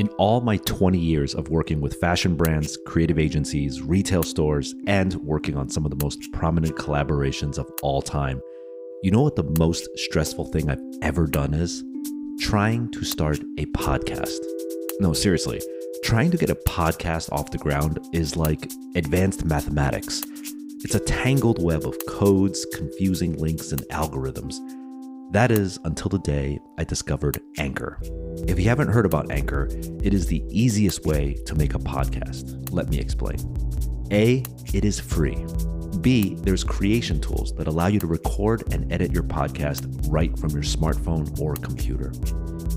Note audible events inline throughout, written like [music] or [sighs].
In all my 20 years of working with fashion brands, creative agencies, retail stores, and working on some of the most prominent collaborations of all time, you know what the most stressful thing I've ever done is? Trying to start a podcast. No, seriously, trying to get a podcast off the ground is like advanced mathematics. It's a tangled web of codes, confusing links, and algorithms. That is until the day I discovered Anchor. If you haven't heard about Anchor, it is the easiest way to make a podcast. Let me explain. A, it is free. B, there's creation tools that allow you to record and edit your podcast right from your smartphone or computer.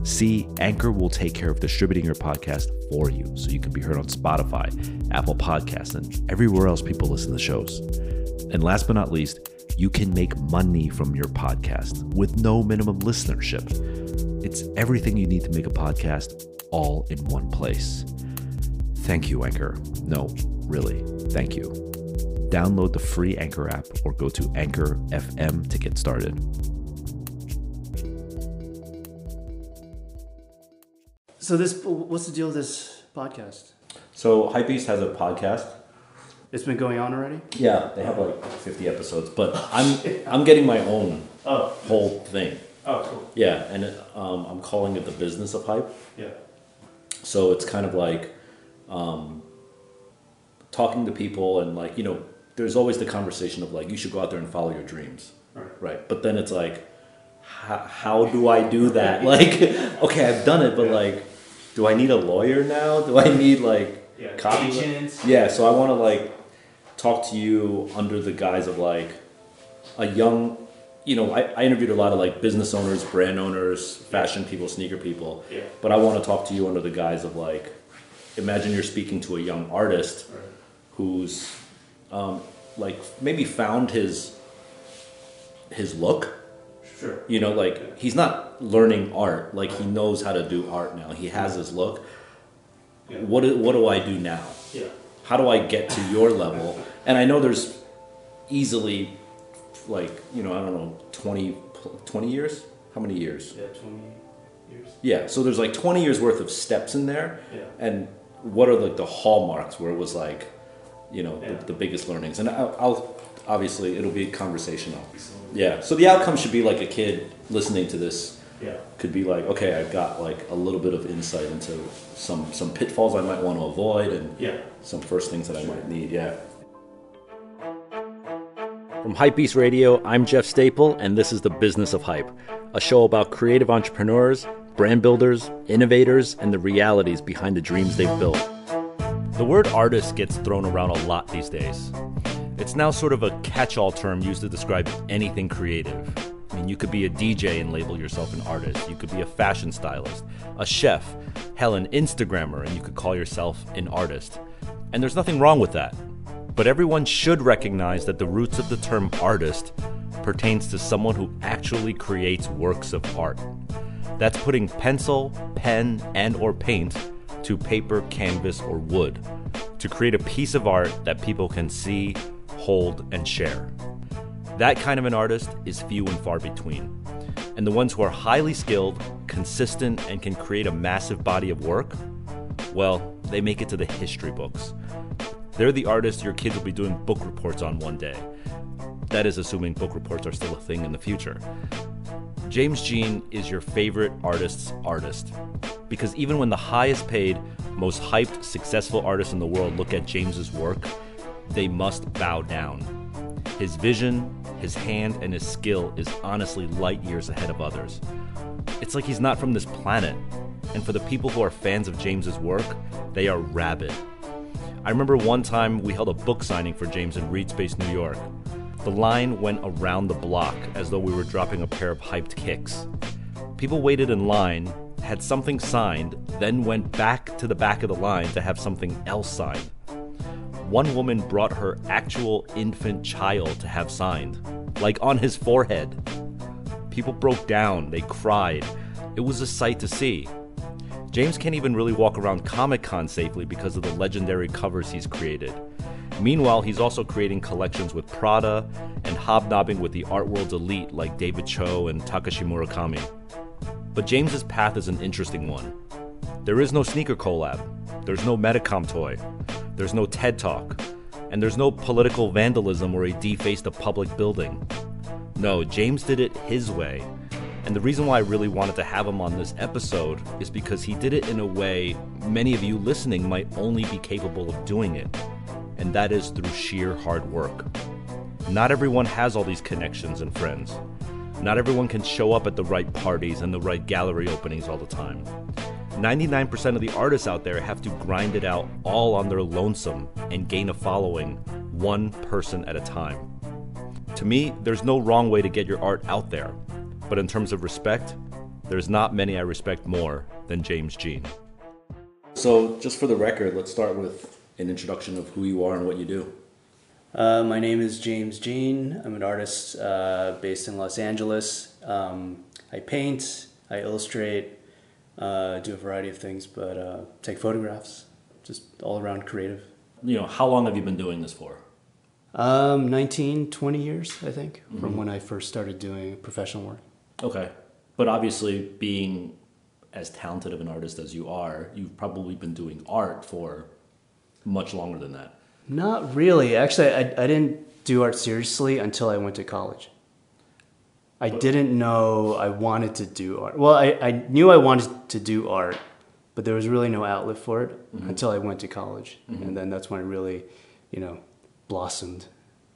C, Anchor will take care of distributing your podcast for you so you can be heard on Spotify, Apple Podcasts, and everywhere else people listen to shows. And last but not least, you can make money from your podcast with no minimum listenership. It's everything you need to make a podcast all in one place. Thank you, Anchor. No, really, thank you. Download the free Anchor app or go to Anchor FM to get started. So this, what's the deal with this podcast? So Hypebeast has a podcast. It's been going on already. Yeah, they have like 50 episodes, but I'm I'm getting my own Oh, whole thing. oh, cool. Yeah, and it, um, I'm calling it the business of hype. Yeah, So it's kind of like um, talking to people and like you know, there's always the conversation of like you should go out there and follow your dreams, right. right? But then it's like, how, how do I do that? [laughs] Like, okay, I've done it, but like, do I need a lawyer now? Do I need like Yeah, copy? agents. Yeah, so I want to like talk to you under the guise of like a young, you know, I, I interviewed a lot of like business owners, brand owners, fashion people, sneaker people. Yeah. But I want to talk to you under the guise of like, imagine you're speaking to a young artist Right. who's um, like maybe found his his look. Sure. You know, like he's not learning art. Like he knows how to do art now. He has his look. Yeah. What do, what do I do now? Yeah. How do I get to your level? And I know there's easily like, you know, I don't know, 20, 20 years? How many years? Yeah, twenty years. Yeah, so there's like 20 years worth of steps in there. Yeah. And what are like the hallmarks where it was like, you know, Yeah. the, the biggest learnings? And I'll, I'll obviously, it'll be conversational. Yeah, so the outcome should be like a kid listening to this Yeah. could be like, okay, I've got like a little bit of insight into some some pitfalls I might want to avoid and Yeah. Some first things that I might need. Yeah. From Hypebeast Radio, I'm Jeff Staple, and this is the Business of Hype, a show about creative entrepreneurs, brand builders, innovators, and the realities behind the dreams they've built. The word artist gets thrown around a lot these days. It's now sort of a catch all term used to describe anything creative. I mean, you could be a DJ and label yourself an artist. You could be a fashion stylist, a chef, hell, an Instagrammer, and you could call yourself an artist. And there's nothing wrong with that. But everyone should recognize that the roots of the term artist pertains to someone who actually creates works of art. That's putting pencil, pen, and or paint to paper, canvas, or wood to create a piece of art that people can see, hold, and share. That kind of an artist is few and far between. And the ones who are highly skilled, consistent, and can create a massive body of work, well, they make it to the history books. They're the artists your kids will be doing book reports on one day. That is assuming book reports are still a thing in the future. James Jean is your favorite artist's artist. Because even when the highest paid, most hyped, successful artists in the world look at James's work, they must bow down. His vision, his hand, and his skill is honestly light years ahead of others. It's like he's not from this planet. And for the people who are fans of James's work, they are rabid. I remember one time we held a book signing for James in Reed Space, New York. The line went around the block as though we were dropping a pair of hyped kicks. People waited in line, had something signed, then went back to the back of the line to have something else signed. One woman brought her actual infant child to have signed, like on his forehead. People broke down, they cried. It was a sight to see. James can't even really walk around Comic Con safely because of the legendary covers he's created. Meanwhile, he's also creating collections with Prada and hobnobbing with the art world's elite like David Choe and Takashi Murakami. But James's path is an interesting one. There is no sneaker collab, there's no Medicom toy, there's no TED Talk, and there's no political vandalism where he defaced a public building. No, James did it his way. And the reason why I really wanted to have him on this episode is because he did it in a way many of you listening might only be capable of doing it, and that is through sheer hard work. Not everyone has all these connections and friends. Not everyone can show up at the right parties and the right gallery openings all the time. 99% of the artists out there have to grind it out all on their lonesome and gain a following one person at a time. To me, there's no wrong way to get your art out there, but in terms of respect, there's not many I respect more than James Jean. So, just for the record, let's start with an introduction of who you are and what you do. Uh, my name is James Jean. I'm an artist uh, based in Los Angeles. Um, I paint, I illustrate, uh, do a variety of things, but uh, take photographs, just all around creative. You know, how long have you been doing this for? Um, 19, 20 years, I think, mm-hmm. from when I first started doing professional work. Okay. But obviously, being as talented of an artist as you are, you've probably been doing art for much longer than that. Not really. Actually, I, I didn't do art seriously until I went to college. I didn't know I wanted to do art. Well, I, I knew I wanted to do art, but there was really no outlet for it mm-hmm. until I went to college. Mm-hmm. And then that's when I really, you know, blossomed,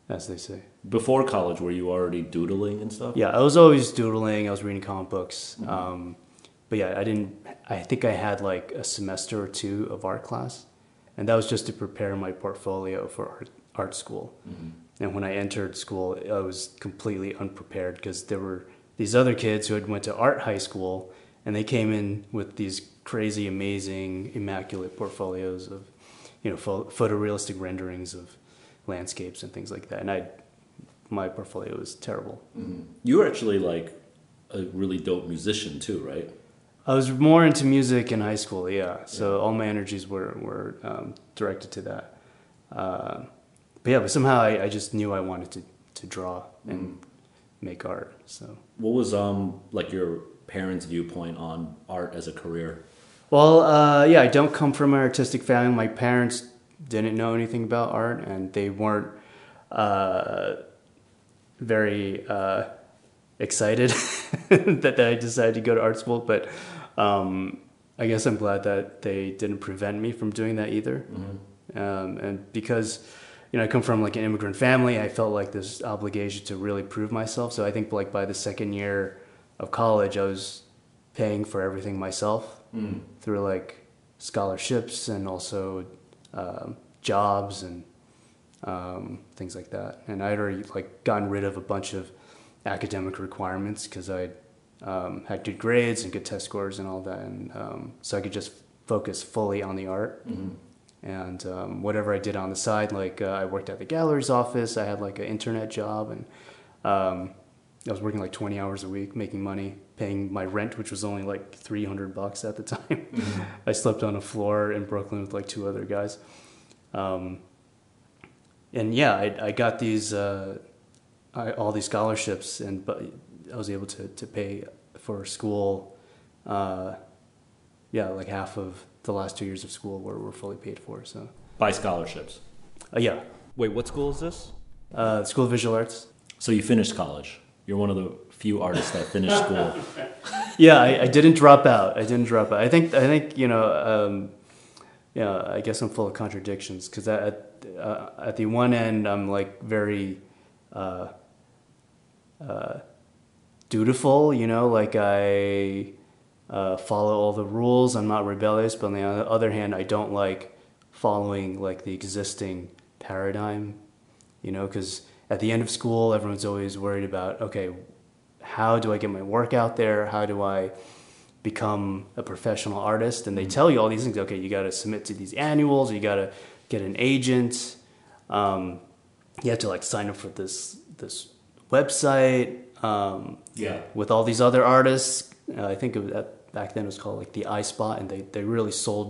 as they say. Before college, were you already doodling and stuff? Yeah, I was always doodling. I was reading comic books. Mm-hmm. Um, but yeah, I didn't, I think I had like a semester or two of art class and that was just to prepare my portfolio for art, art school. And when I entered school, I was completely unprepared because there were these other kids who had went to art high school, and they came in with these crazy, amazing, immaculate portfolios of, you know, pho- photorealistic renderings of landscapes and things like that. And I, my portfolio was terrible. Mm-hmm. You were actually like a really dope musician too, right? I was more into music in high school, yeah. So yeah. all my energies were were um, directed to that. Uh, but yeah, but somehow I, I, just knew I wanted to to draw and mm. make art. So what was um like your parents' viewpoint on art as a career? Well, uh, yeah, I don't come from an artistic family. My parents didn't know anything about art, and they weren't uh, very uh, excited [laughs] that, I decided to go to art school. But um, I guess I'm glad that they didn't prevent me from doing that either. Mm-hmm. Um, and because you know I come from like an immigrant family, I felt like this obligation to really prove myself. So I think like by the second year of college, I was paying for everything myself mm. through like scholarships and also um, jobs and um, things like that. And I'd already like gotten rid of a bunch of academic requirements because I um, had good grades and good test scores and all that, and um, so I could just focus fully on the art. Mm-hmm. And um, whatever I did on the side, like uh, I worked at the gallery's office, I had like an internet job, and um, I was working like 20 hours a week, making money, paying my rent, which was only like 300 bucks at the time. Mm-hmm. [laughs] I slept on a floor in Brooklyn with like two other guys. Um, and yeah, I, I got these uh, I, all these scholarships, and but I was able to, to pay for school. Uh, yeah, like half of the last two years of school were, were fully paid for. So by scholarships. Uh, yeah. Wait, what school is this? Uh, School of Visual Arts. So you finished college. You're one of the few artists that finished school. [laughs] yeah, I, I, didn't drop out. I didn't drop out. I think I think you know. Um, yeah, I guess I'm full of contradictions because at uh, at the one end I'm like very uh, uh, dutiful, you know, like I uh, follow all the rules. I'm not rebellious, but on the other hand, I don't like following like the existing paradigm, you know, because at the end of school, everyone's always worried about, okay, how do I get my work out there? How do I become a professional artist? And they mm-hmm. tell you all these things. Okay, you got to submit to these annuals. You got to get an agent. Um, you have to like sign up for this this website um, yeah. with all these other artists. Uh, I think it, that back then it was called like the iSpot, and they, they really sold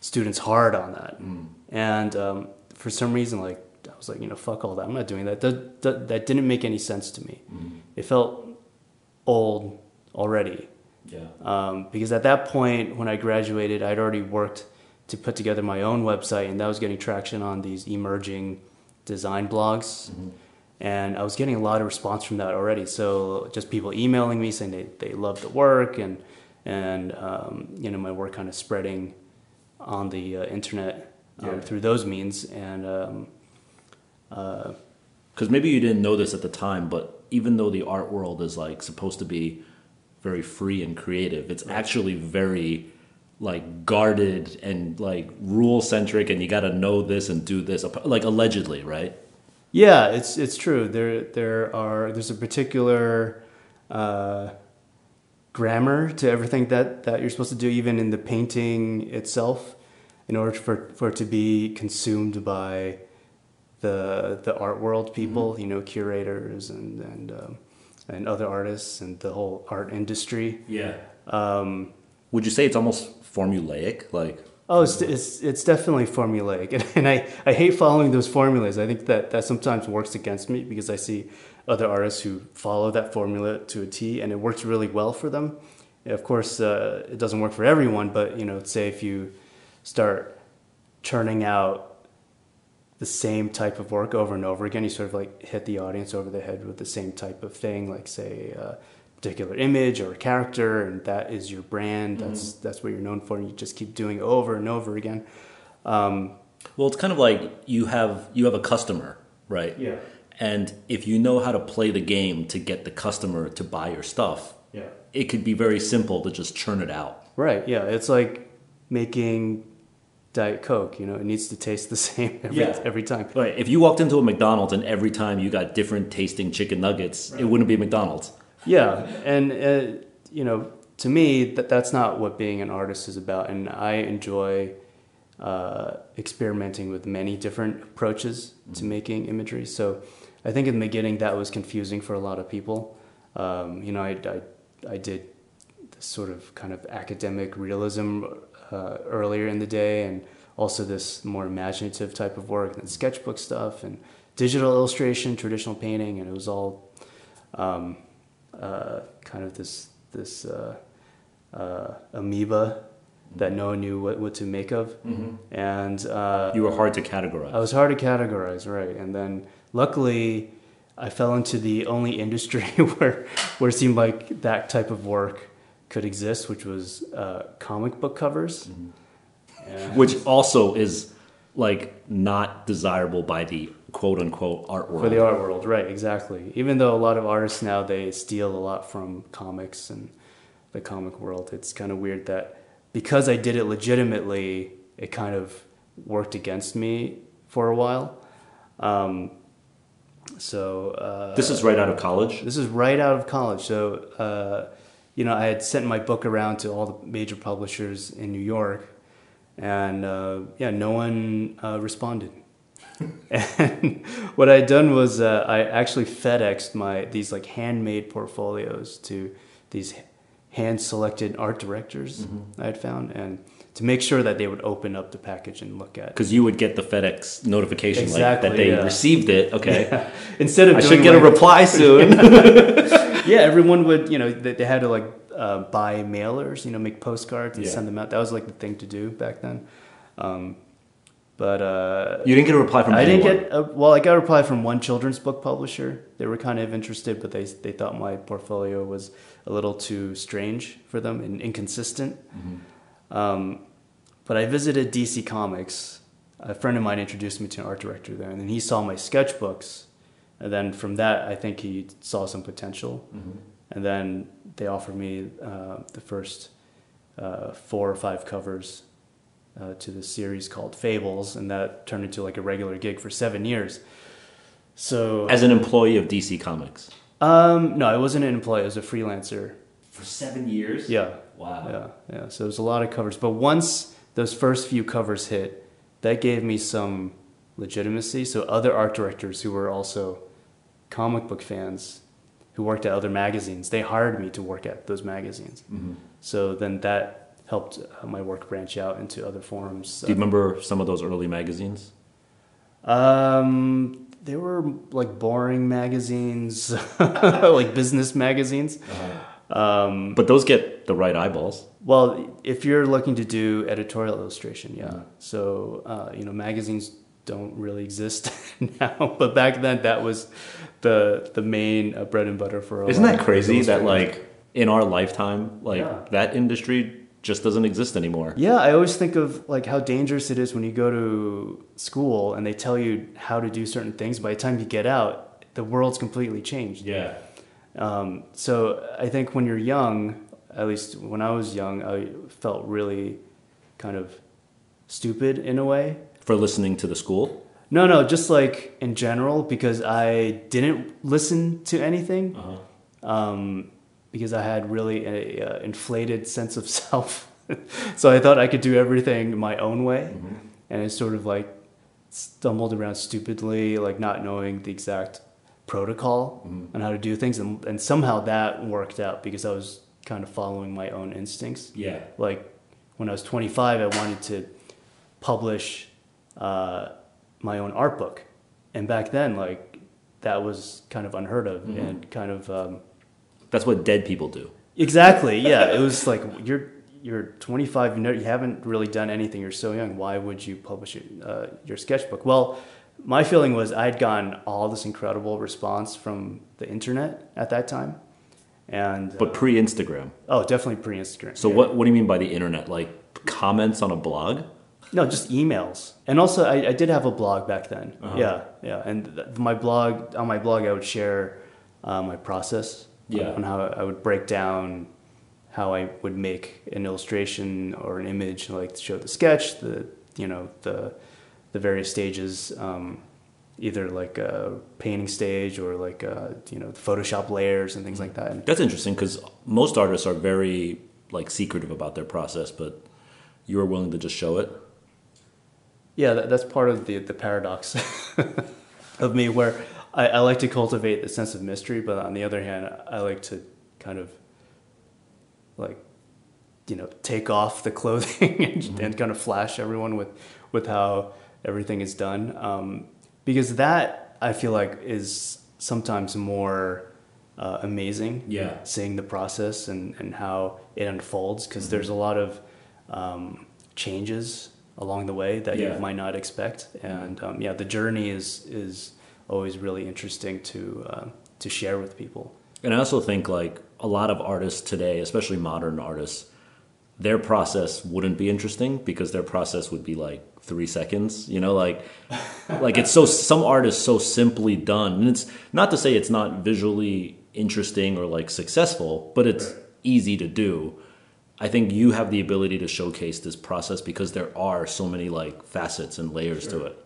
students hard on that. Mm. And um, for some reason, like I was like, you know, fuck all that. I'm not doing that. That, that, that didn't make any sense to me. Mm. It felt old already. Yeah. Um, because at that point, when I graduated, I'd already worked to put together my own website, and that was getting traction on these emerging design blogs. And I was getting a lot of response from that already. So just people emailing me saying they, they love the work, and and um, you know my work kind of spreading on the uh, internet um, Yeah. through those means. And um, uh, Because maybe you didn't know this at the time, but even though the art world is like supposed to be very free and creative, it's actually very like guarded and like rule centric, and you got to know this and do this, like allegedly, right? Yeah, it's it's true. There there are there's a particular uh, grammar to everything that, that you're supposed to do, even in the painting itself, in order for for it to be consumed by the the art world people, you know, curators and and um, and other artists and the whole art industry. Yeah. Um, Would you say it's almost formulaic? Like, Oh, it's, it's, it's definitely formulaic. [laughs] And, and I, I hate following those formulas. I think that that sometimes works against me because I see other artists who follow that formula to a T and it works really well for them. Of course, uh, it doesn't work for everyone, but you know, say if you start churning out the same type of work over and over again, you sort of like hit the audience over the head with the same type of thing, like say a particular image or a character, and that is your brand. That's that's what you're known for, and you just keep doing it over and over again. Um, well, it's kind of like you have you have a customer, right? Yeah. And if you know how to play the game to get the customer to buy your stuff, yeah. it could be very simple to just churn it out. Right. Yeah. It's like making Diet Coke. You know, it needs to taste the [laughs] same every, Yeah. every time. Right. If you walked into a McDonald's and every time you got different tasting chicken nuggets, it wouldn't be McDonald's. Yeah, and uh, you know, to me, that that's not what being an artist is about. And I enjoy uh, experimenting with many different approaches to making imagery. So, I think in the beginning that was confusing for a lot of people. Um, you know, I, I I did this sort of kind of academic realism uh, earlier in the day, and also this more imaginative type of work, and sketchbook stuff, and digital illustration, traditional painting, and it was all. Um, uh, kind of this this uh, uh, amoeba that no one knew what, what to make of, and uh, You were hard to categorize. I was hard to categorize, right? And then luckily, I fell into the only [laughs] industry where where it seemed like that type of work could exist, which was uh, comic book covers. And- which also is like not desirable by the quote unquote art world. for the art world, right? Exactly. Even though a lot of artists now they steal a lot from comics and the comic world, it's kind of weird that because I did it legitimately, it kind of worked against me for a while. Um, so uh, this is right out of college. this is right out of college. So, uh, you know, I had sent my book around to all the major publishers in New York, and uh, yeah, no one uh, responded. And [laughs] what I had done was uh, I actually FedExed my these like handmade portfolios to these hand-selected art directors I had found, and to make sure that they would open up the package and look at. Because you would get the FedEx notification like that they yeah. received it. Okay, [laughs] Instead of I should get a reply [laughs] soon. yeah, everyone would, you know, they, they had to like uh, buy mailers, you know, make postcards and Yeah. send them out. That was like the thing to do back then. Um, but uh, you didn't get a reply from I didn't get a, well. I got a reply from one children's book publisher. They were kind of interested, but they they thought my portfolio was a little too strange for them and inconsistent. Um, but I visited DC Comics. A friend of mine introduced me to an art director there, and then he saw my sketchbooks. And then from that, I think he saw some potential. And then they offered me uh, the first uh, four or five covers uh, to this series called Fables, and that turned into like a regular gig for seven years. So, As an employee of DC Comics um, no, I wasn't an employee; I was a freelancer. for seven years. Yeah, Wow. yeah, yeah. So there's a lot of covers, but once those first few covers hit, that gave me some legitimacy. So other art directors who were also comic book fans, who worked at other magazines, they hired me to work at those magazines. Mm-hmm. So then that helped uh, my work branch out into other forms. Do you remember some of those early magazines? Um, they were like boring magazines, [laughs] like business magazines. Um, But those get the right eyeballs. well, if you're looking to do editorial illustration, yeah. So uh, you know, magazines don't really exist [laughs] now, but back then that was the the main uh, bread and butter for. A Isn't that crazy that like in our lifetime, like Yeah. that industry just doesn't exist anymore? Yeah, I always think of like how dangerous it is when you go to school and they tell you how to do certain things. By the time you get out, the world's completely changed. Yeah. Um, so I think when you're young, at least when I was young, I felt really kind of stupid in a way. For listening to the school. No, no, just like in general, because I didn't listen to anything. Um, because I had really a, uh inflated sense of [laughs] self. so I thought I could do everything my own way. And I sort of like stumbled around stupidly, like not knowing the exact protocol on how to do things. And, and somehow that worked out because I was kind of following my own instincts Yeah. like when I was 25, I wanted to publish uh, my own art book, and back then, like that was kind of unheard of and kind of um, That's what dead people do. exactly, yeah. It was like you're you're 25, you know, you haven't really done anything. You're so young. Why would you publish it, uh, your sketchbook? Well. My feeling was I'd gotten all this incredible response from the internet at that time, and But pre Instagram. oh, definitely pre-Instagram. So Yeah. what what do you mean by the internet? Like comments on a blog? No, just emails. And also, I, I did have a blog back then. Uh-huh. Yeah, yeah. And th- my blog, on my blog, I would share uh, my process Yeah. on how I would break down how I would make an illustration or an image, like to show the sketch, the you know the the various stages, um, either like a painting stage or like uh you know Photoshop layers and things like that. And That's interesting because most artists are very like secretive about their process, but you were willing to just show it. Yeah, that, that's part of the the paradox [laughs] of me, where I, I like to cultivate the sense of mystery, but on the other hand, I like to kind of like you know take off the [laughs] clothing and, and kind of flash everyone with with how everything is done, um, because that I feel like is sometimes more uh, amazing. Yeah. seeing the process and and how it unfolds, because there's a lot of um, changes along the way that Yeah. you might not expect, and um, yeah, the journey is is always really interesting to uh, to share with people. And I also think like a lot of artists today, especially modern artists, their process wouldn't be interesting because their process would be like three seconds. You know, like [laughs] like it's so some art is so simply done, and it's not to say it's not visually interesting or like successful, but it's easy to do. I think you have the ability to showcase this process because there are so many like facets and layers to it.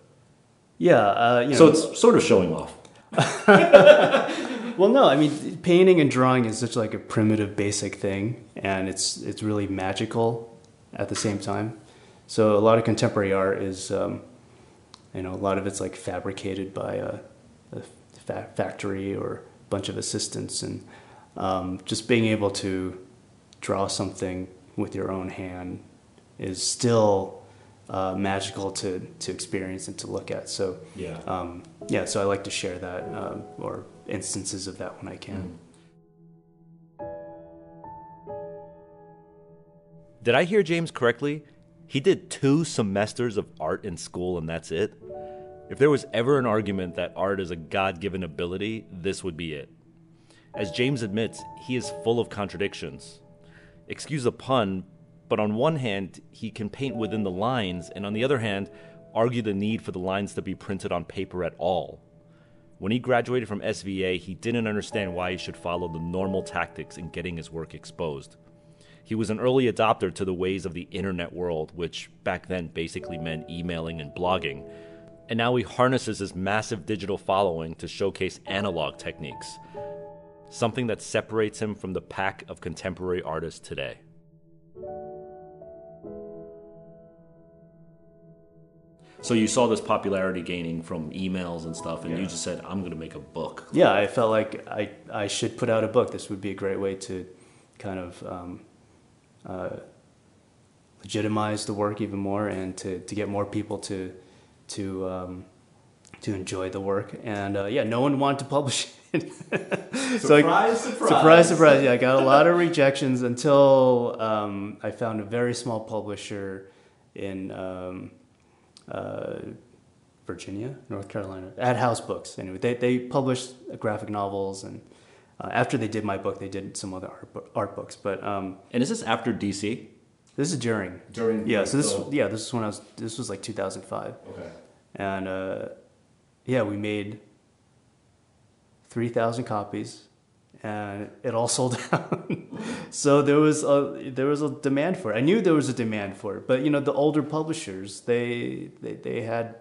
Yeah, uh, you know, So it's sort of showing off. [laughs] Well, no, I mean, painting and drawing is such like a primitive, basic thing, and it's it's really magical at the same time. So a lot of contemporary art is, um, you know, a lot of it's like fabricated by a, a fa- factory or a bunch of assistants, and um, just being able to draw something with your own hand is still uh, magical to to experience and to look at. So Yeah. um, yeah, so I like to share that um, or instances of that when I can. Mm. Did I hear James correctly? He did two semesters of art in school and that's it? If there was ever an argument that art is a God given ability, this would be it. As James admits, he is full of contradictions. Excuse the pun, but on one hand, he can paint within the lines, and on the other hand, argue the need for the lines to be printed on paper at all. When he graduated from SVA, he didn't understand why he should follow the normal tactics in getting his work exposed. He was an early adopter to the ways of the internet world, which back then basically meant emailing and blogging. And now he harnesses his massive digital following to showcase analog techniques, something that separates him from the pack of contemporary artists today. So you saw this popularity gaining from emails and stuff, and you just said, "I'm going to make a book." Yeah, I felt like I, I should put out a book. This would be a great way to kind of um, uh, legitimize the work even more and to, to get more people to to um, to enjoy the work, and uh, yeah, no one wanted to publish [laughs] it. Surprise, so I, surprise. surprise, surprise! Yeah, I got a lot of rejections until um, I found a very small publisher in um, uh, Virginia, North Carolina, AdHouse Books. Anyway, they they published graphic novels, and uh, after they did my book, they did some other art, bo- art books. But um, And is this after DC? this is during. During Yeah, like, so this the- yeah this is when I was this was like 2005, Okay. and uh, yeah we made 3,000 copies, and it all [laughs] sold out. so there was a there was a demand for it. I knew there was a demand for it, but you know the older publishers they they, they had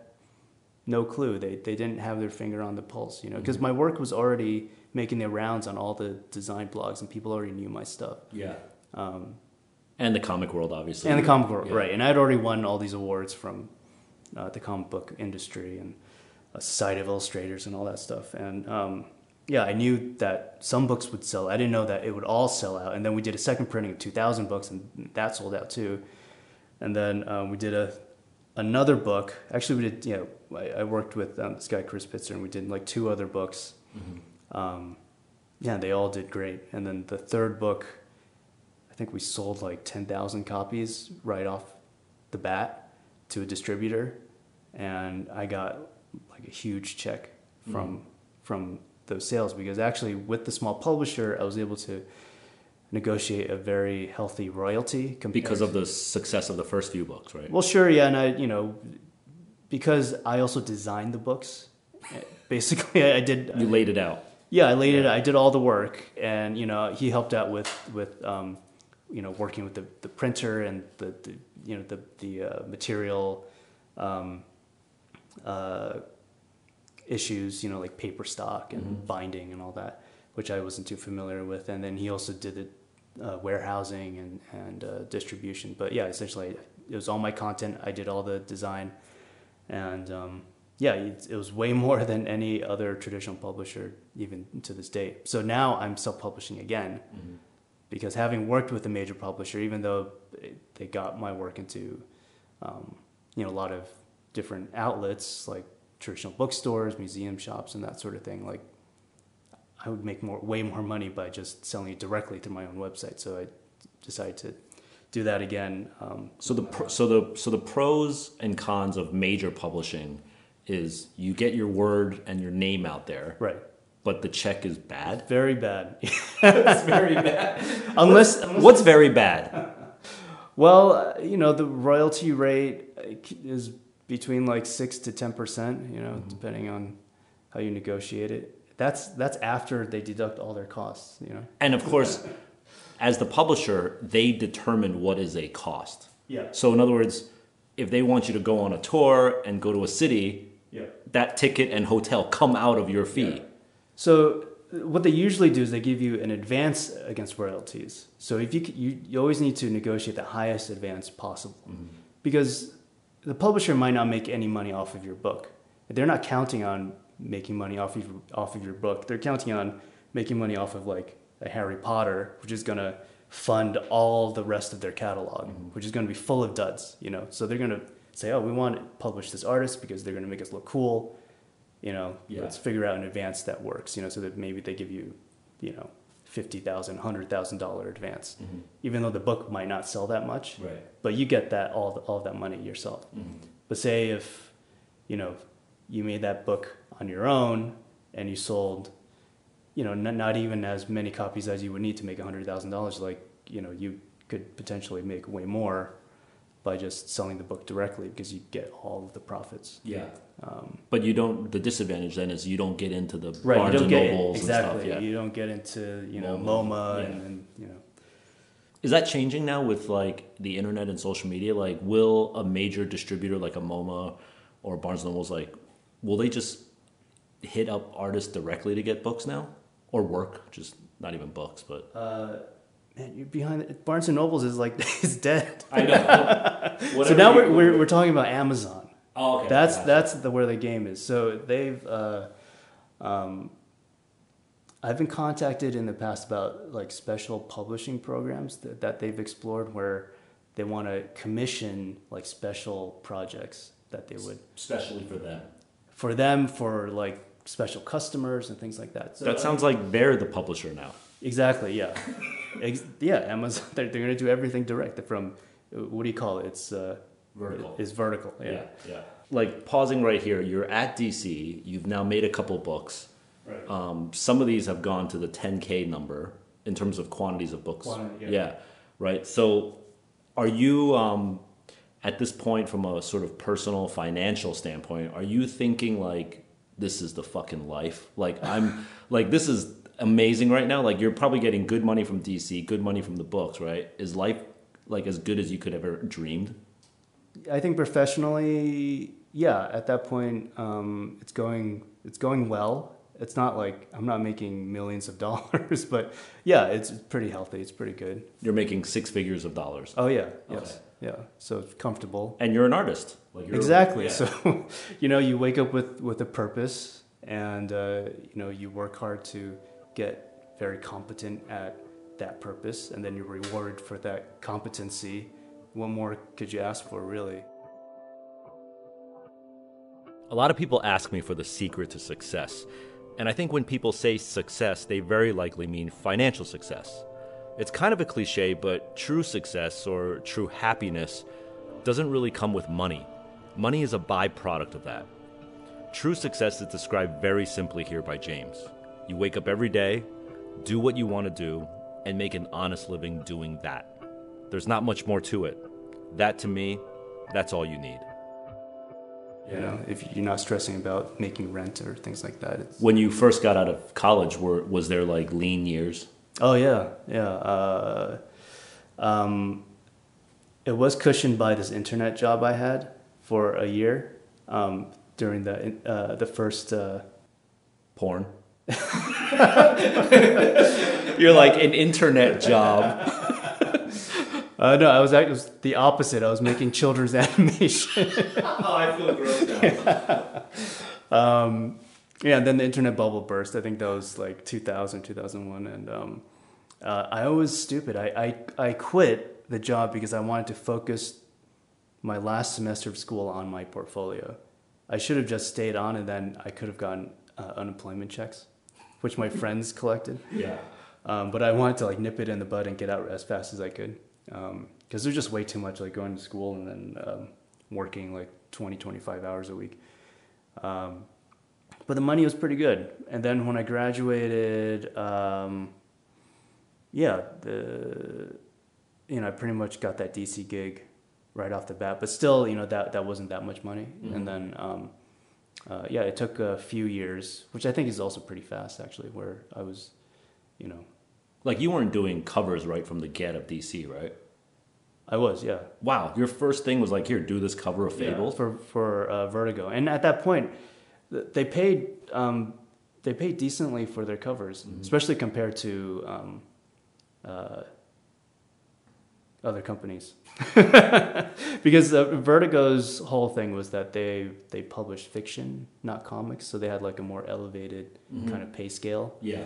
no clue. They they didn't have their finger on the pulse, you know, because my work was already making their rounds on all the design blogs, and people already knew my stuff. Yeah. Um, And the comic world, obviously. and the comic book, Yeah. right? And I'd already won all these awards from uh, the comic book industry and uh, Society of Illustrators and all that stuff. And um, yeah, I knew that some books would sell. I didn't know that it would all sell out. And then we did a second printing of 2,000 books, and that sold out too. And then um, we did a another book. Actually, we did. You know, I, I worked with um, this guy Chris Pitzer, and we did like two other books. Um, yeah, they all did great. And then the third book, I think we sold like 10,000 copies right off the bat to a distributor. And I got like a huge check from, from those sales because actually, with the small publisher, I was able to negotiate a very healthy royalty compared Because of the success of the first few books, right? well, sure, yeah, and I, you know, because I also designed the books. [laughs] Basically, I did. you laid it out. Yeah, I laid it. I did all the work, and you know, he helped out with with um, you know working with the, the printer and the, the you know the the uh, material um, uh, issues. You know, like paper stock and binding and all that, which I wasn't too familiar with. And then he also did the uh, warehousing and and uh, distribution. But yeah, essentially, it was all my content. I did all the design, and um, yeah, it, it was way [laughs] more than any other traditional publisher, even to this day. So now I'm self-publishing again, because having worked with a major publisher, even though they got my work into, um, you know, a lot of different outlets like traditional bookstores, museum shops, and that sort of thing, like I would make more, way more money by just selling it directly through my own website. So I decided to do that again. Um, So the pro- so the so the pros and cons of major publishing is you get your word and your name out there, right. but the check is bad. Very bad. [laughs] It's very bad. [laughs] unless, What's very bad? [laughs] Well, uh, you know, the royalty rate uh, is between like six to ten percent. You know, depending on how you negotiate it. That's that's after they deduct all their costs. You know. And of course, as the publisher, they determine what is a cost. Yeah. So in other words, if they want you to go on a tour and go to a city, Yeah. that ticket and hotel come out of your fee. So uh, what they usually do is they give you an advance against royalties. So if you you, you always need to negotiate the highest advance possible, because the publisher might not make any money off of your book. They're not counting on making money off of your, off of your book. They're counting on making money off of like a Harry Potter, which is gonna fund all the rest of their catalog, mm-hmm. which is gonna be full of duds. You know, so they're gonna say, oh, we want to publish this artist because they're gonna make us look cool you know Yeah. let's figure out in advance that works you know so that maybe they give you you know fifty thousand, hundred thousand dollar advance, mm-hmm. even though the book might not sell that much. Right. But you get that all the, all that money yourself. Mm-hmm. But say if you know you made that book on your own and you sold, you know, not, not even as many copies as you would need to make hundred thousand dollars. Like you know, you could potentially make way more by just selling the book directly because you get all of the profits. Yeah. Um, But you don't. The disadvantage then is you don't get into the right. Barnes you don't and get Nobles exactly. and stuff. Yeah. You don't get into you know MoMA, MoMA, yeah. and, and you know. Is that changing now with like the internet and social media? Like, will a major distributor like a MoMA or Barnes and Nobles like, will they just hit up artists directly to get books now or work? Just not even books, but Uh, man, you're behind it. Barnes and Nobles is like [laughs] is dead. I know. [laughs] so now we're, we're we're talking about Amazon. oh, okay. That's Gotcha. that's the where the game is. So they've uh, um, I've been contacted in the past about like special publishing programs that, that they've explored where they want to commission like special projects that they would especially for them. for them for like special customers and things like that. So, That sounds like they're the publisher now. Exactly yeah, Ex- yeah. Amazon [laughs] they're, they're gonna do everything direct from what do you call it? It's uh, Vertical. It's vertical. Yeah. yeah. Like pausing right here, you're at DC. You've now made a couple books. Right. Um, some of these have gone to the 10k number in terms of quantities of books. Quantity, yeah. right. So, are you um, at this point, from a sort of personal financial standpoint, are you thinking like this is the fucking life? Like I'm like this is amazing right now. Like you're probably getting good money from DC, good money from the books, right? Is life like as good as you could ever dreamed? I think professionally, yeah. At that point, um, it's going it's going well. It's not like I'm not making millions of [laughs] dollars, but yeah, it's pretty healthy. It's pretty good. You're making six figures of dollars. Oh yeah, yes, yeah. So it's comfortable. and you're an artist. Like you're, Exactly. yeah. So, [laughs] you know, you wake up with with a purpose, and uh, you know, you work hard to get very competent at that purpose, and then you're rewarded for that competency. What more could you ask for, really? a lot of people ask me for the secret to success, and I think when people say success, they very likely mean financial success. It's kind of a cliche, but true success or true happiness doesn't really come with money. Money is a byproduct of that. True success is described very simply here by James. You wake up every day, do what you want to do, and make an honest living doing that. There's not much more to it. That to me, that's all you need. You know, if you're not stressing about making rent or things like that. It's, When you first got out of college, were was there like lean years? oh yeah, yeah. Uh, um, it was cushioned by this internet job I had for a year um, during the uh, the first. Uh, Porn. [laughs] You're like an internet job. [laughs] uh, no, I was act- it was the opposite. I was making children's [laughs] animation. Oh, I feel gross now. um, yeah, and then the internet bubble burst. I think that was like 2000, 2001. And um, uh, I was stupid. I, I, I quit the job because I wanted to focus my last semester of school on my portfolio. I should have just stayed on and then I could have gotten uh, unemployment checks, which my friends collected. [laughs] Yeah. Um, but I wanted to like nip it in the bud and get out as fast as I could. Because there's just way too much like going to school and then um, working like 20, 25 hours a week. Um, but the money was pretty good. And then when I graduated, um, yeah, the you know I pretty much got that DC gig right off the bat. But still, you know that that wasn't that much money. And then um, uh, yeah, it took a few years, which I think is also pretty fast actually. Where I was, you know, Like you weren't doing covers right from the get of DC, right? I was yeah. Wow, your first thing was like, here, do this cover of Fable. for for uh, Vertigo, and at that point, they paid um, they paid decently for their covers, especially compared to um, uh, other companies. [laughs] because uh, Vertigo's whole thing was that they they published fiction, not comics, so they had like a more elevated kind of pay scale. Yeah.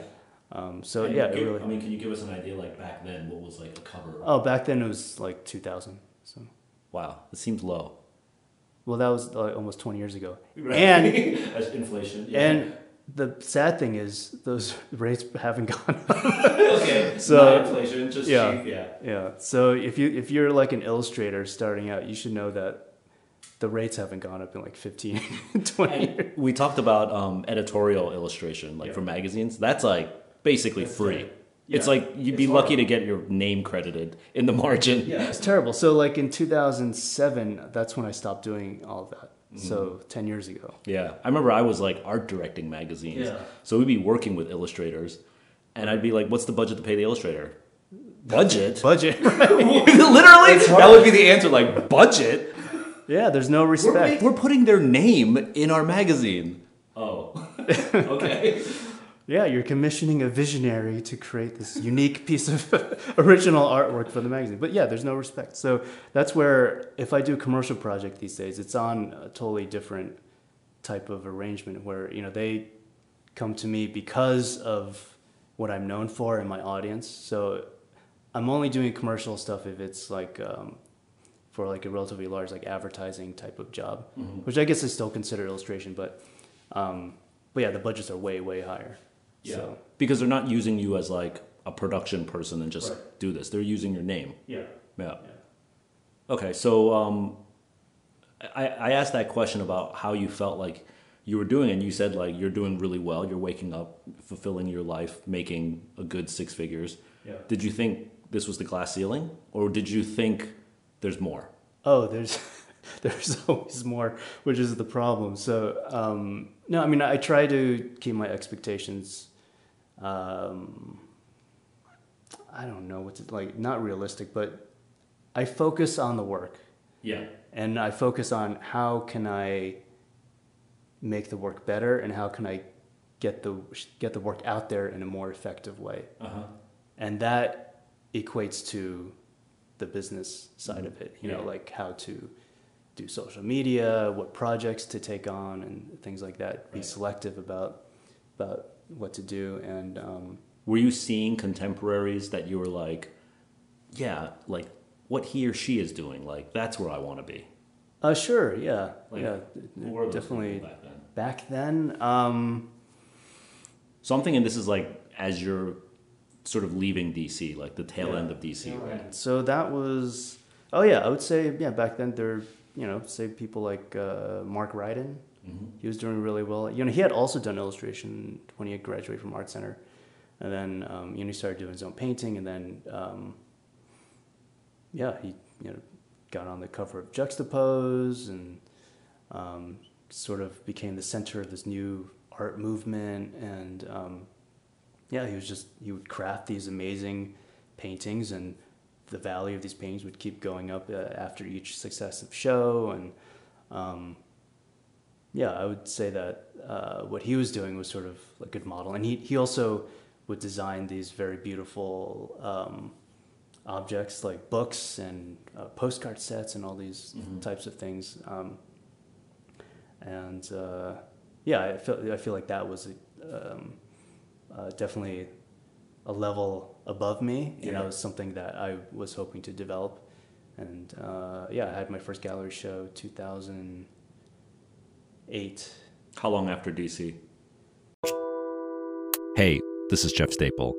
Um, so And yeah, give- really. I mean, can you give us an idea, like back then, what was like a cover? oh, back then it was like two thousand. So Wow, it seems low. well, that was like almost twenty years ago, and [laughs] As inflation. And the sad thing is, those [laughs] rates haven't [laughs] gone up. okay, [laughs] So- not inflation, just yeah. cheap. Yeah. yeah. So if you if you're like an illustrator starting out, you should know that the rates haven't gone up in like 15, 20 years. We talked about um, editorial illustration, like Yeah. for magazines. That's like basically free. dead. It's like you'd be It's lucky to get your name credited in the margin. Yeah, it's terrible. So like in 2007, that's when I stopped doing all of that. So 10 years ago. Yeah, I remember I was like art directing magazines. Yeah. So we'd be working with illustrators, and I'd be like, "What's the budget to pay the illustrator?" Budget. [laughs] Budget. [laughs] Literally, that would be the answer. Like budget. yeah, there's no We're, respect. we're putting their name in our magazine. Oh, [laughs] okay. Yeah, you're commissioning a visionary to create this unique [laughs] piece of [laughs] original artwork for the magazine. But yeah, there's no respect. So that's where, if I do a commercial project these days, it's on a totally different type of arrangement where, you know, they come to me because of what I'm known for and my audience. So I'm only doing commercial stuff if it's like um, for like a relatively large like advertising type of job, which I guess I still consider illustration, but Um, but yeah, the budgets are way way higher. So Because they're not using you as like a production person and just Right. do this. They're using your name. yeah, Yeah. Okay, so um, I, I asked that question about how you felt like you were doing, and you said like you're doing really well. You're waking up, fulfilling your life, making a good six figures. Yeah. Did you think this was the glass ceiling, or did you think there's more? Oh, there's [laughs] there's always more, which is the problem. So um, no, I mean I try to keep my expectations. Um, I don't know what's like, not realistic, but I focus on the work, Yeah. and I focus on how can I make the work better, and how can I get the get the work out there in a more effective way, Uh huh. and that equates to the business side of it. You know, like how to do social media, what projects to take on, and things like that. Be selective about about what to do, and um, Were you seeing contemporaries that you were like, yeah, like what he or she is doing, like that's where I want to be? uh, sure, yeah, Like, yeah, Who were those definitely. back then? Back then, um, So I'm thinking this is like as you're sort of leaving DC, like the tail Yeah. end of DC, right? So that was, oh yeah, I would say, yeah, back then there, you know, say people like uh, Mark Ryden, Mm-hmm. he was doing really well. You know, he had also done illustration when he had graduated from Art Center, and then um, you know he started doing his own painting, and then um, yeah, he you know got on the cover of Juxtapoz and um, sort of became the center of this new art movement, and um, yeah, he was just he would craft these amazing paintings, and the value of these paintings would keep going up uh, after each successive show, and um, yeah, I would say that uh, what he was doing was sort of a good model, and he he also would design these very beautiful um, objects like books and uh, postcard sets and all these types of things. Um, and uh, yeah, I feel I feel like that was um, uh, definitely a level above me. You know, Yeah. something that I was hoping to develop. And uh, yeah, I had my first gallery show 2008. How long after DC? Hey, this is Jeff Staple,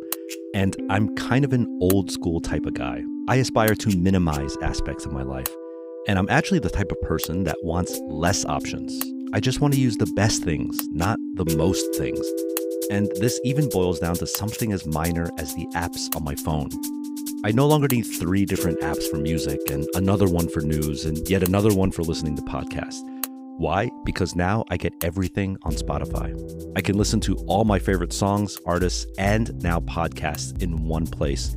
and I'm kind of an old school type of guy. I aspire to minimize aspects of my life, and I'm actually the type of person that wants less options. I just want to use the best things, not the most things. And this even boils down to something as minor as the apps on my phone. I no longer need three different apps for music and another one for news and yet another one for listening to podcasts. Why? Because now I get everything on Spotify. I can listen to all my favorite songs, artists, and now podcasts in one place.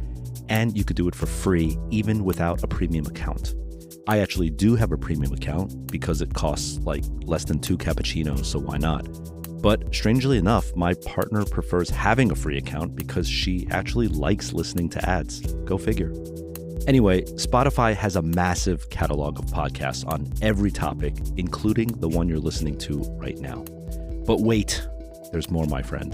And you could do it for free, even without a premium account. I actually do have a premium account because it costs like less than two cappuccinos, so why not? But strangely enough, my partner prefers having a free account because she actually likes listening to ads. Go figure. Anyway, Spotify has a massive catalog of podcasts on every topic, including the one you're listening to right now. But wait, there's more, my friend.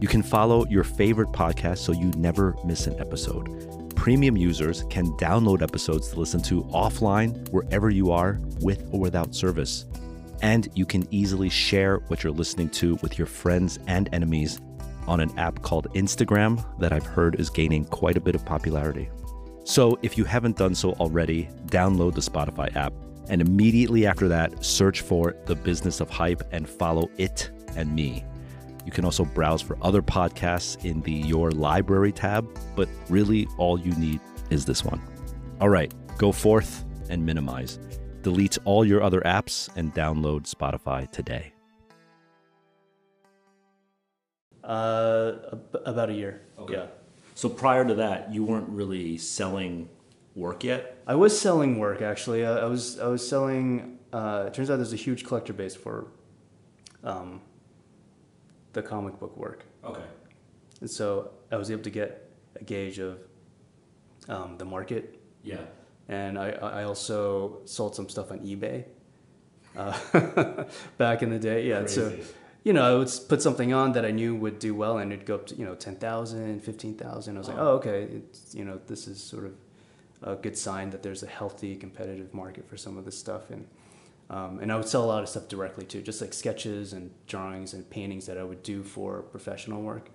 You can follow your favorite podcast so you never miss an episode. Premium users can download episodes to listen to offline wherever you are, with or without service. And you can easily share what you're listening to with your friends and enemies on an app called Instagram that I've heard is gaining quite a bit of popularity. So if you haven't done so already, download the Spotify app and immediately after that, search for The Business of Hype and follow it and me. You can also browse for other podcasts in the Your Library tab, but really all you need is this one. All right, go forth and minimize. Delete all your other apps and download Spotify today. Uh, about a year. Yeah. So prior to that, you weren't really selling work yet. I was selling work actually. Uh, I was I was selling. Uh, it turns out there's a huge collector base for um, the comic book work, Okay. and so I was able to get a gauge of um, the market. Yeah. And I, I also sold some stuff on eBay uh, [laughs] back in the day. Yeah, so Crazy. You know, I would put something on that I knew would do well, and it'd go up to you know 10,000, 15,000. I was like, oh, okay, it's, you know, this is sort of a good sign that there's a healthy competitive market for some of this stuff. And Um, and I would sell a lot of stuff directly too, just like sketches and drawings and paintings that I would do for professional work.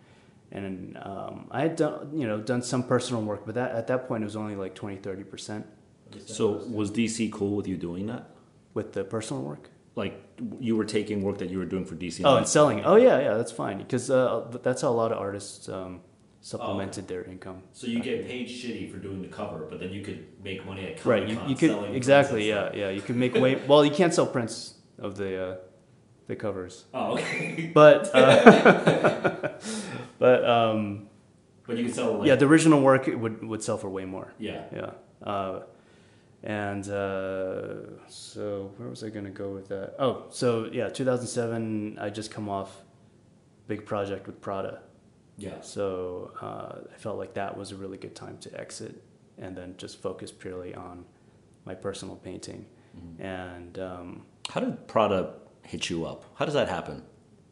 And um, I had done, you know, done some personal work, but that at that point it was only like 20, 30 percent So was DC cool with you doing that? with the personal work. Like you were taking work that you were doing for DC. Oh, and selling. it. Oh yeah, yeah, that's fine because uh, that's how a lot of artists um, supplemented their income. So you get paid shitty for doing the cover, but then you could make money at Right. You, you could exactly. Yeah, yeah. You could make way. [laughs] Well, you can't sell prints of the uh, the covers, Oh, okay. [laughs] but uh, [laughs] but um, but you can sell like yeah, the original work would would sell for way more. yeah. Yeah. Uh, and uh, so where was I going to go with that? Oh, so yeah, 2007. I just come off big project with Prada. Yeah. So uh, I felt like that was a really good time to exit and then just focus purely on my personal painting. And um, How did Prada hit you up? How does that happen?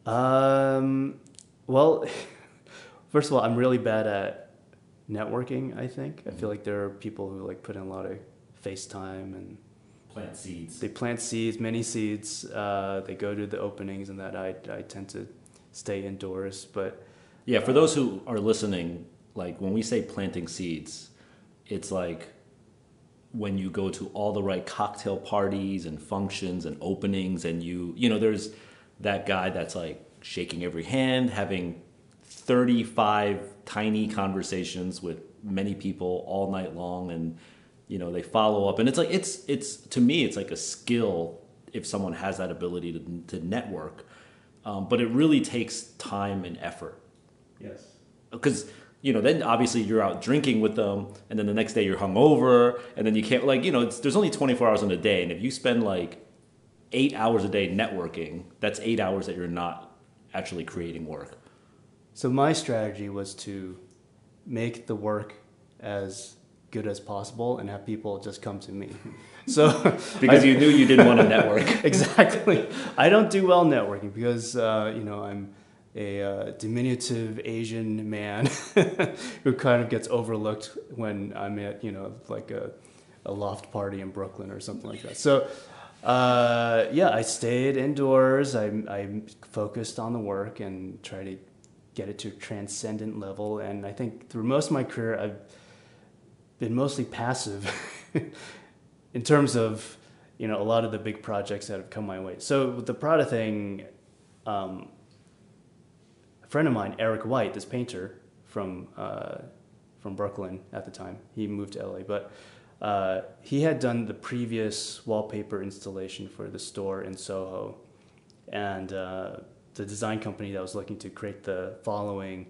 um, well, [laughs] first of all, I'm really bad at networking. I think I feel like there are people who like put in a lot of FaceTime and Plant seeds. they plant seeds, many seeds. Uh, they go to the openings, and that I I tend to stay indoors. But Yeah, for those who are listening, like when we say planting seeds, it's like when you go to all the right cocktail parties and functions and openings and you you know there's that guy that's like shaking every hand having 35 tiny conversations with many people all night long and you know they follow up. And it's like it's it's to me it's like a skill if someone has that ability to, to network. Um, but it really takes time and effort. Yes, because you know then obviously you're out drinking with them and then the next day you're hungover and then you can't like you know it's, there's only 24 hours in a day and if you spend like eight hours a day networking that's eight hours that you're not actually creating work. So my strategy was to make the work as good as possible and have people just come to me. [laughs] So [laughs] because I- you knew you didn't want to network [laughs] exactly. I don't do well networking because uh, you know I'm a uh, diminutive Asian man who kind of gets overlooked when I'm at you know like a, a loft party in Brooklyn or something like that. So uh, yeah, I stayed indoors. I I focused on the work and tried to get it to a transcendent level. And I think through most of my career, I've been mostly passive [laughs] in terms of you know a lot of the big projects that have come my way. So with the Prada thing, um, a friend of mine, Eric White, this painter from uh, from Brooklyn at the time, he moved to LA, but uh, he had done the previous wallpaper installation for the store in Soho, and uh, the design company that was looking to create the following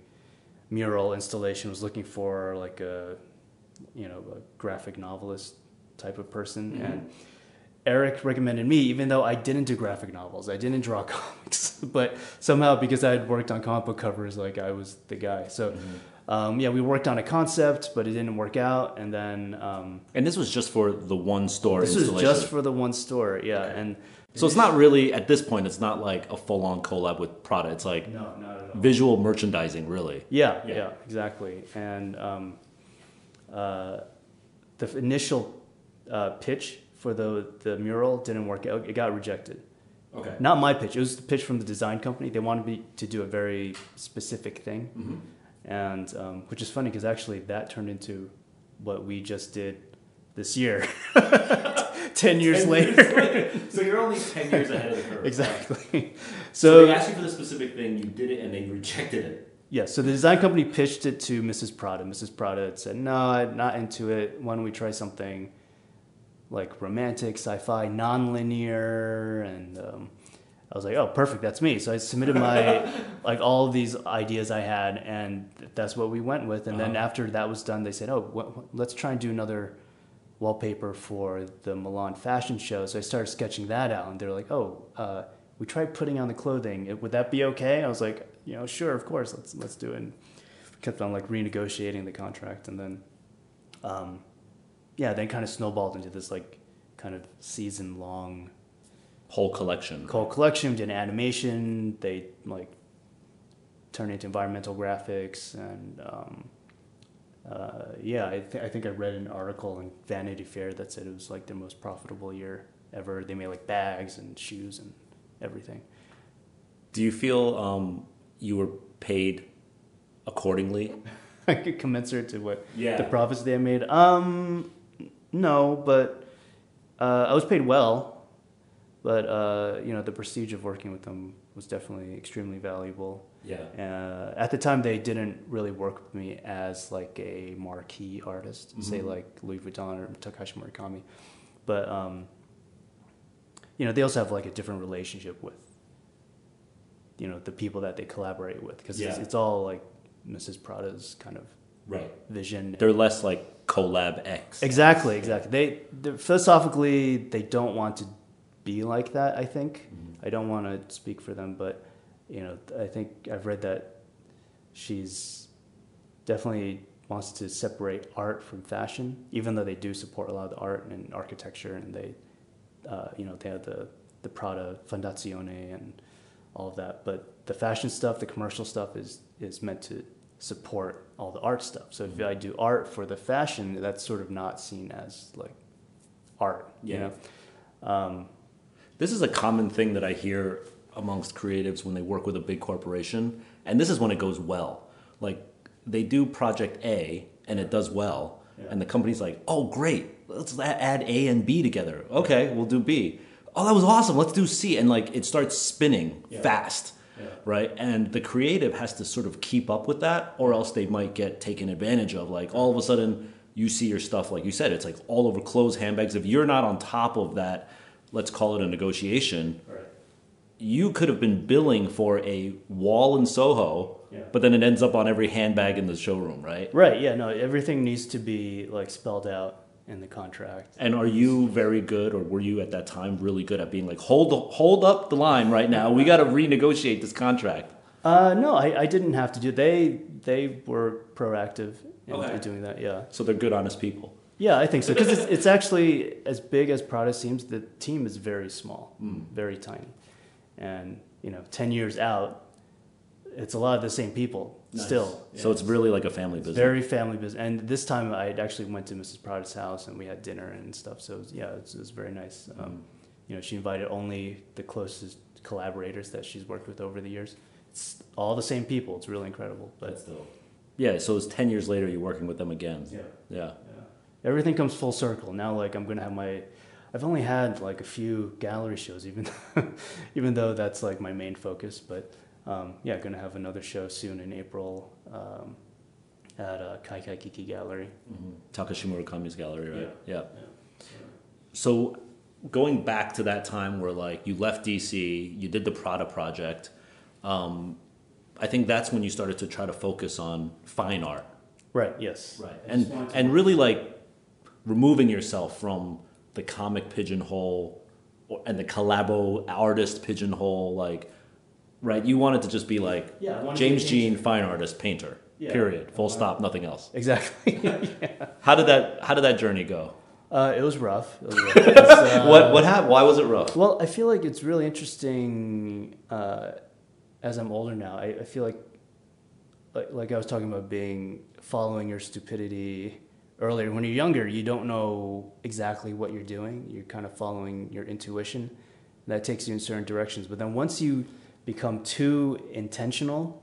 mural installation was looking for like a you know a graphic novelist type of person and Eric recommended me, even though I didn't do graphic novels, I didn't draw [laughs] comics, but somehow because I had worked on comic book covers, like I was the guy. So, um, yeah, we worked on a concept, but it didn't work out. And then um, and this was just for the one store this was just for the one store, yeah. And so it's not really at this point it's not like a full-on collab with prada it's like no, not at all. visual merchandising really Yeah, Yeah. yeah, exactly. And um, uh, the initial uh, pitch for the the mural didn't work out. It got rejected. okay Not my pitch. It was the pitch from the design company. They wanted me to do a very specific thing, Mm-hmm. and um, which is funny because actually that turned into what we just did this year. [laughs] Ten years later, so you're only 10 years ahead of the curve exactly. [laughs] so, So they asked you for the specific thing you did it and they rejected it yeah, so the design company pitched it to Mrs. Prada. Mrs. Prada said, "No, not into it. Why don't we try something like romantic, sci-fi, non-linear?" And um, I was like, "Oh, perfect. That's me." So I submitted my [laughs] like all of these ideas I had, and that's what we went with. And then Uh-huh. after that was done, they said, "Oh, let's try and do another wallpaper for the Milan fashion show." So I started sketching that out, and they're like, "Oh." Uh, we tried putting on the clothing. Would that be okay? I was like, you know, sure, of course, let's let's do it. And kept on like renegotiating the contract, and then, um, yeah, then kind of snowballed into this like kind of season long whole collection whole collection. Did animation. They like turned into environmental graphics, and um, uh, yeah, I, th- I think I read an article in Vanity Fair that said it was like their most profitable year ever. They made like bags and shoes and everything. Do you feel um, you were paid accordingly? [laughs] commensurate to what Yeah. the profits they made. Um, no, but uh, I was paid well. But uh, you know, the prestige of working with them was definitely extremely valuable. Yeah. Uh, at the time, they didn't really work with me as like a marquee artist, say Mhm. like Louis Vuitton or Takashi Murakami. But um, you know, they also have like a different relationship with you know the people that they collaborate with because it's, Yeah. it's all like Mrs. Prada's kind of Right. vision. They're less like collab X. Exactly, exactly. They philosophically they don't want to be like that. I think Mhm. I don't want to speak for them, but you know I think I've read that she's definitely wants to separate art from fashion, even though they do support a lot of the art and architecture, and they uh, you know they have the the Prada Fondazione and all of that. But the fashion stuff, the commercial stuff is is meant to support all the art stuff. So if I do art for the fashion, that's sort of not seen as like art. You Yeah. know. Um, This is a common thing that I hear amongst creatives when they work with a big corporation, and this is when it goes well. Like they do project A and it does well, Yeah. and the company's like, "Oh, great, let's add A and B together." Okay, we'll do B. Oh, that was awesome. Let's do C, and like it starts spinning Yeah. fast, Yeah. right? And the creative has to sort of keep up with that, or else they might get taken advantage of. Like all of a sudden, you see your stuff, like you said, it's like all over clothes, handbags. If you're not on top of that, let's call it a negotiation right. you could have been billing for a wall in Soho, Yeah. but then it ends up on every handbag in the showroom, right? right. Yeah. No. Everything needs to be like spelled out in the contract. And are you very good, or were you at that time really good at being like, hold hold up the line right now, we got to renegotiate this contract? Uh, no, I, I didn't have to do. They they were proactive in, Okay. in doing that. Yeah. So they're good, honest people. Yeah, I think so because it's, it's actually as big as Prada seems. The team is very small, Mm. very tiny, and you know, ten years out, it's a lot of the same people still. So it's really like a family business. very family business. And this time, I actually went to Mrs. Prada's house and we had dinner and stuff. So it was, yeah, it was, it was very nice. Mm. Um, you know, she invited only the closest collaborators that she's worked with over the years. It's all the same people. It's really incredible. But That's dope. Yeah, so it's 10 years later, you're working with them again. yeah. Yeah. Yeah. Everything comes full circle. Now, like I'm gonna have my, I've only had like a few gallery shows, even, [laughs] even though that's like my main focus. But um, yeah, gonna have another show soon in April um, at uh, Kai Kai Kiki Gallery. Mhm. Takashi Murakami's gallery, right? Yeah. yeah. So going back to that time where like you left DC, you did the Prada project. Um, I think that's when you started to try to focus on fine art, Right. Yes. right? And to- and really like removing yourself from the comic pigeonhole and the collabo artist pigeonhole, like. Right, you wanted to just be like Yeah, I wanted to James Jean, fine artist, painter. Yeah. Period. Full stop. Nothing else. Exactly. [laughs] How did that How did that journey go? uh, it was rough. It was rough. [laughs] Uh, what What happened? Why was it rough? Well, I feel like it's really interesting uh, as I'm older now. I, I feel like, like, like I was talking about being following your stupidity earlier. When you're younger, you don't know exactly what you're doing. You're kind of following your intuition. That takes you in certain directions. But then once you become too intentional,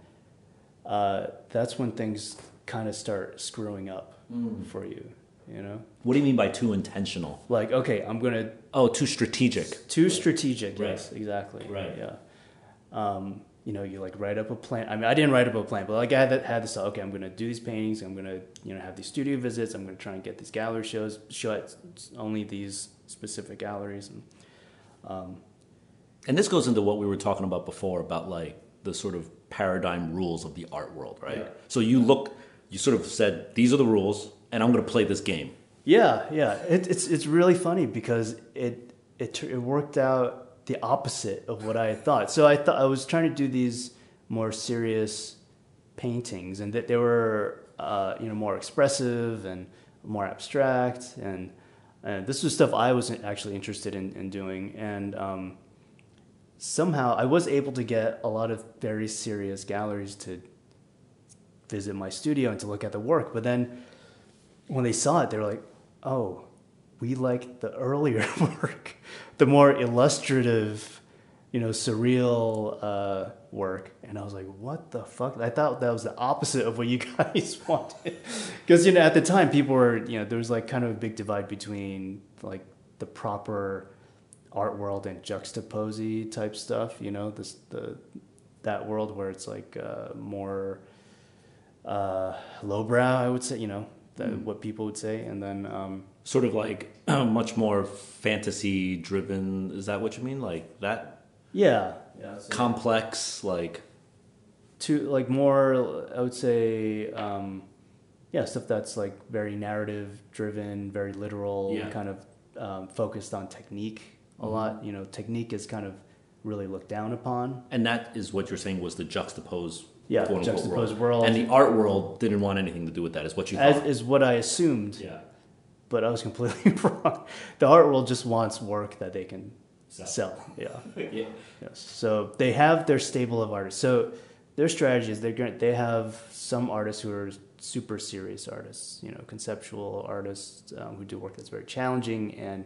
uh, that's when things kind of start screwing up for you. You know, What do you mean by too intentional? like okay, I'm gonna Oh, too strategic. too strategic. Right. Yes, exactly. Right. Yeah. Um, you know, you like write up a plan. I mean, I didn't write up a plan, but like I had, had this. Okay, I'm gonna do these paintings. I'm gonna you know have these studio visits. I'm gonna try and get these gallery shows. Show only these specific galleries. And um, And this goes into what we were talking about before about like the sort of paradigm rules of the art world, right? Yeah. So you look, you sort of said, these are the rules, and I'm going to play this game. yeah, yeah, it, it's it's really funny because it it it worked out the opposite of what I had thought. So I thought I was trying to do these more serious paintings, and that they were uh, you know more expressive and more abstract, and and this was stuff I wasn't actually interested in, in doing, and um, somehow I was able to get a lot of very serious galleries to visit my studio and to look at the work, but then when they saw it, they were like, "Oh, we like the earlier [laughs] work, the more illustrative, you know, surreal uh, work. And I was like, what the fuck? I thought that was the opposite of what you [laughs] guys wanted. Because, you know, at the time, people were, you know, there was like kind of a big divide between like the proper art world and juxtaposy type stuff, you know, this, the, that world where it's like uh, more uh, lowbrow, I would say, you know, that, Mm. what people would say. And then, um, Sort of like [clears throat] much more fantasy driven. Is that what you mean? Like that yeah, yeah. so- complex, like to like more i would say um yeah stuff that's like very narrative driven very literal Yeah. kind of um, focused on technique a lot you know technique is kind of really looked down upon And that is what you're saying was the Juxtapoz, Yeah, quote unquote juxtaposed world. And the art world didn't want anything to do with that. Is what you as thought? is what i assumed yeah. but i was completely [laughs] wrong the art world just wants work that they can Sell. sell, yeah [laughs] yeah. Yes. So they have their stable of artists. So their strategy is they're going they have some artists who are super serious artists, you know, conceptual artists um, who do work that's very challenging and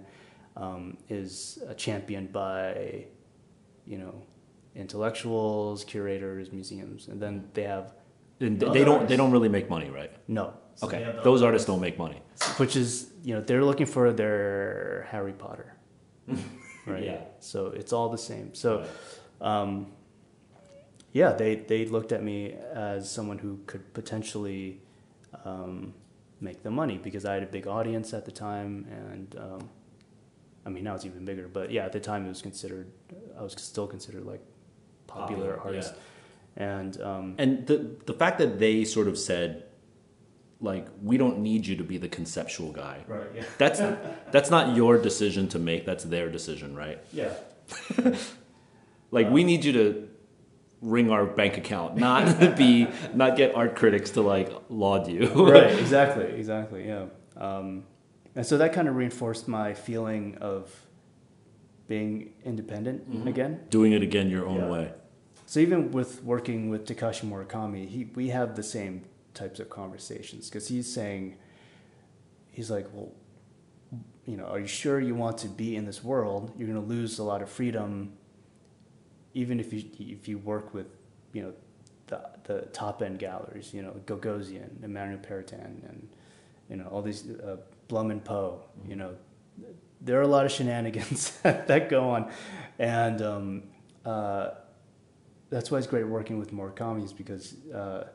um, is championed by, you know, intellectuals, curators, museums, and then they have And they don't. They don't really make money, right? no. So Okay. the Those other artists don't make money. which is you know they're looking for their Harry Potter, [laughs] right? Yeah. So it's all the same. So, um, yeah, they they looked at me as someone who could potentially um, make the money because I had a big audience at the time, and um, I mean now it's even bigger. But yeah, at the time it was considered I was still considered like popular, Popular, artist, and um, And the the fact that they sort of said, like, we don't need you to be the conceptual guy. right, yeah, That's that's not your decision to make. That's their decision, right? yeah. [laughs] Like, we need you to ring our bank account, not [laughs] be not get art critics to like laud you. right [laughs] exactly exactly yeah um, and so that kind of reinforced my feeling of being independent again Doing it again your own Yeah. way. so even with working with takashi murakami he, we have the same types of conversations because he's saying he's like well you know are you sure you want to be in this world you're going to lose a lot of freedom even if you if you work with you know the the top end galleries, you know Gagosian, Emmanuel Perrotin, and you know all these uh, Blum and Poe. You know, there are a lot of shenanigans [laughs] that go on, and um, uh, that's why it's great working with Murakami is because uh,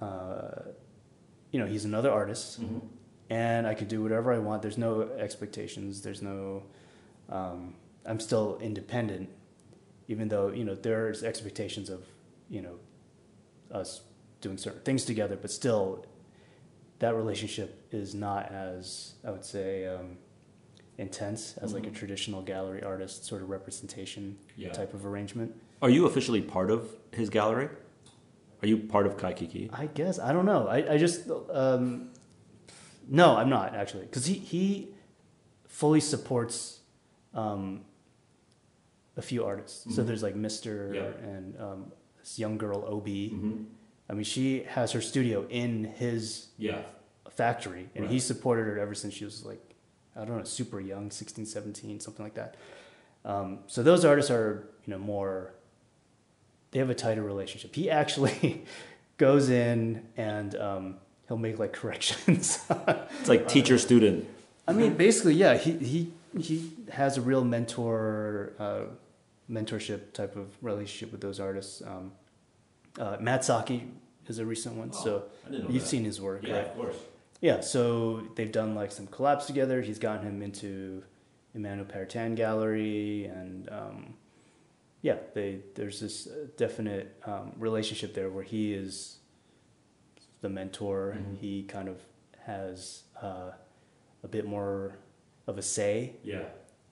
uh, you know he's another artist, and I can do whatever I want. There's no expectations. There's no um, I'm still independent, even though you know there's expectations of you know us doing certain things together, but still that relationship is not as I would say um, intense as like a traditional gallery artist sort of representation Yeah. type of arrangement. Are you officially part of his gallery? Are you part of Kaikiki? I guess I don't know. I I just um, no, I'm not actually because he he fully supports um, a few artists. So there's like Mister Yeah. and um, this young girl Ob. Mm-hmm. I mean, she has her studio in his Yeah. factory, and he supported her ever since she was like I don't know, super young, 16, 17, something like that. Um, so those artists are you know more they have a tighter relationship. He actually [laughs] goes in and um, he'll make like [laughs] corrections. It's like teacher student. I mean, basically, yeah. He he he has a real mentor uh, mentorship type of relationship with those artists. Um, uh, MADSAKI is a recent one, so Oh, know you've that. seen his work, right? course. Yeah, so they've done like some collabs together. He's gotten him into Emmanuel Perrotin Gallery, and um, yeah, they there's this uh, definite um, relationship there where he is the mentor, and Mhm. he kind of has uh, a bit more of a say Yeah.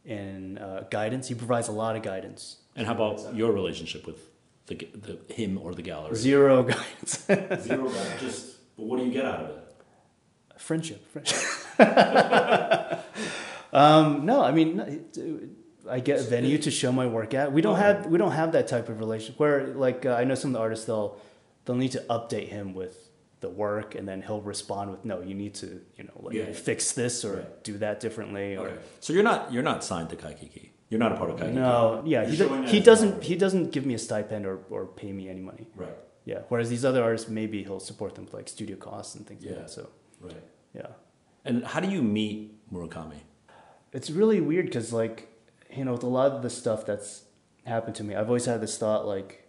in uh, guidance. He provides a lot of guidance. And how about your relationship with the, the him or the gallery? Zero guidance. [laughs] Zero. Just. But what do you get out of it? friendship. friendship. [laughs] um, no, I mean, I get a venue to show my work at. We don't Okay. have we don't have that type of relationship where like uh, I know some of the artists they'll they'll need to update him with the work, and then he'll respond with, "No, you need to, you know, like Yeah. fix this or Right. do that differently." Or So you're not you're not signed to Kaikiki. You're not a part of Kaikiki. no, yeah, he, do, he doesn't he doesn't give me a stipend or, or pay me any money. Right. Yeah, whereas these other artists, maybe he'll support them with like studio costs and things Yeah. like that. So Right. yeah, And how do you meet Murakami? it's really weird because like you know with a lot of the stuff that's happened to me i've always had this thought like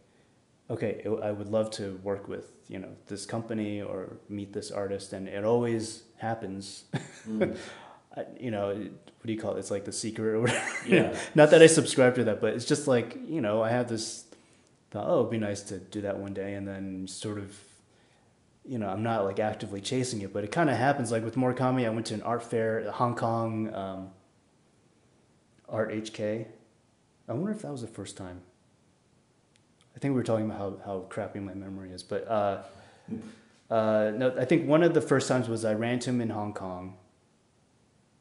okay i would love to work with you know this company or meet this artist and it always happens I, mm. [laughs] you know what do you call it it's like the secret or whatever Yeah. [laughs] not that i subscribe to that but it's just like you know i have this thought oh it'd be nice to do that one day and then sort of you know, I'm not like actively chasing it, but it kind of happens. Like with Murakami, I went to an art fair, Hong Kong um, Art HK. I wonder if that was the first time. I think we were talking about how, how crappy my memory is, but uh, uh, no, I think one of the first times was I ran into him in Hong Kong.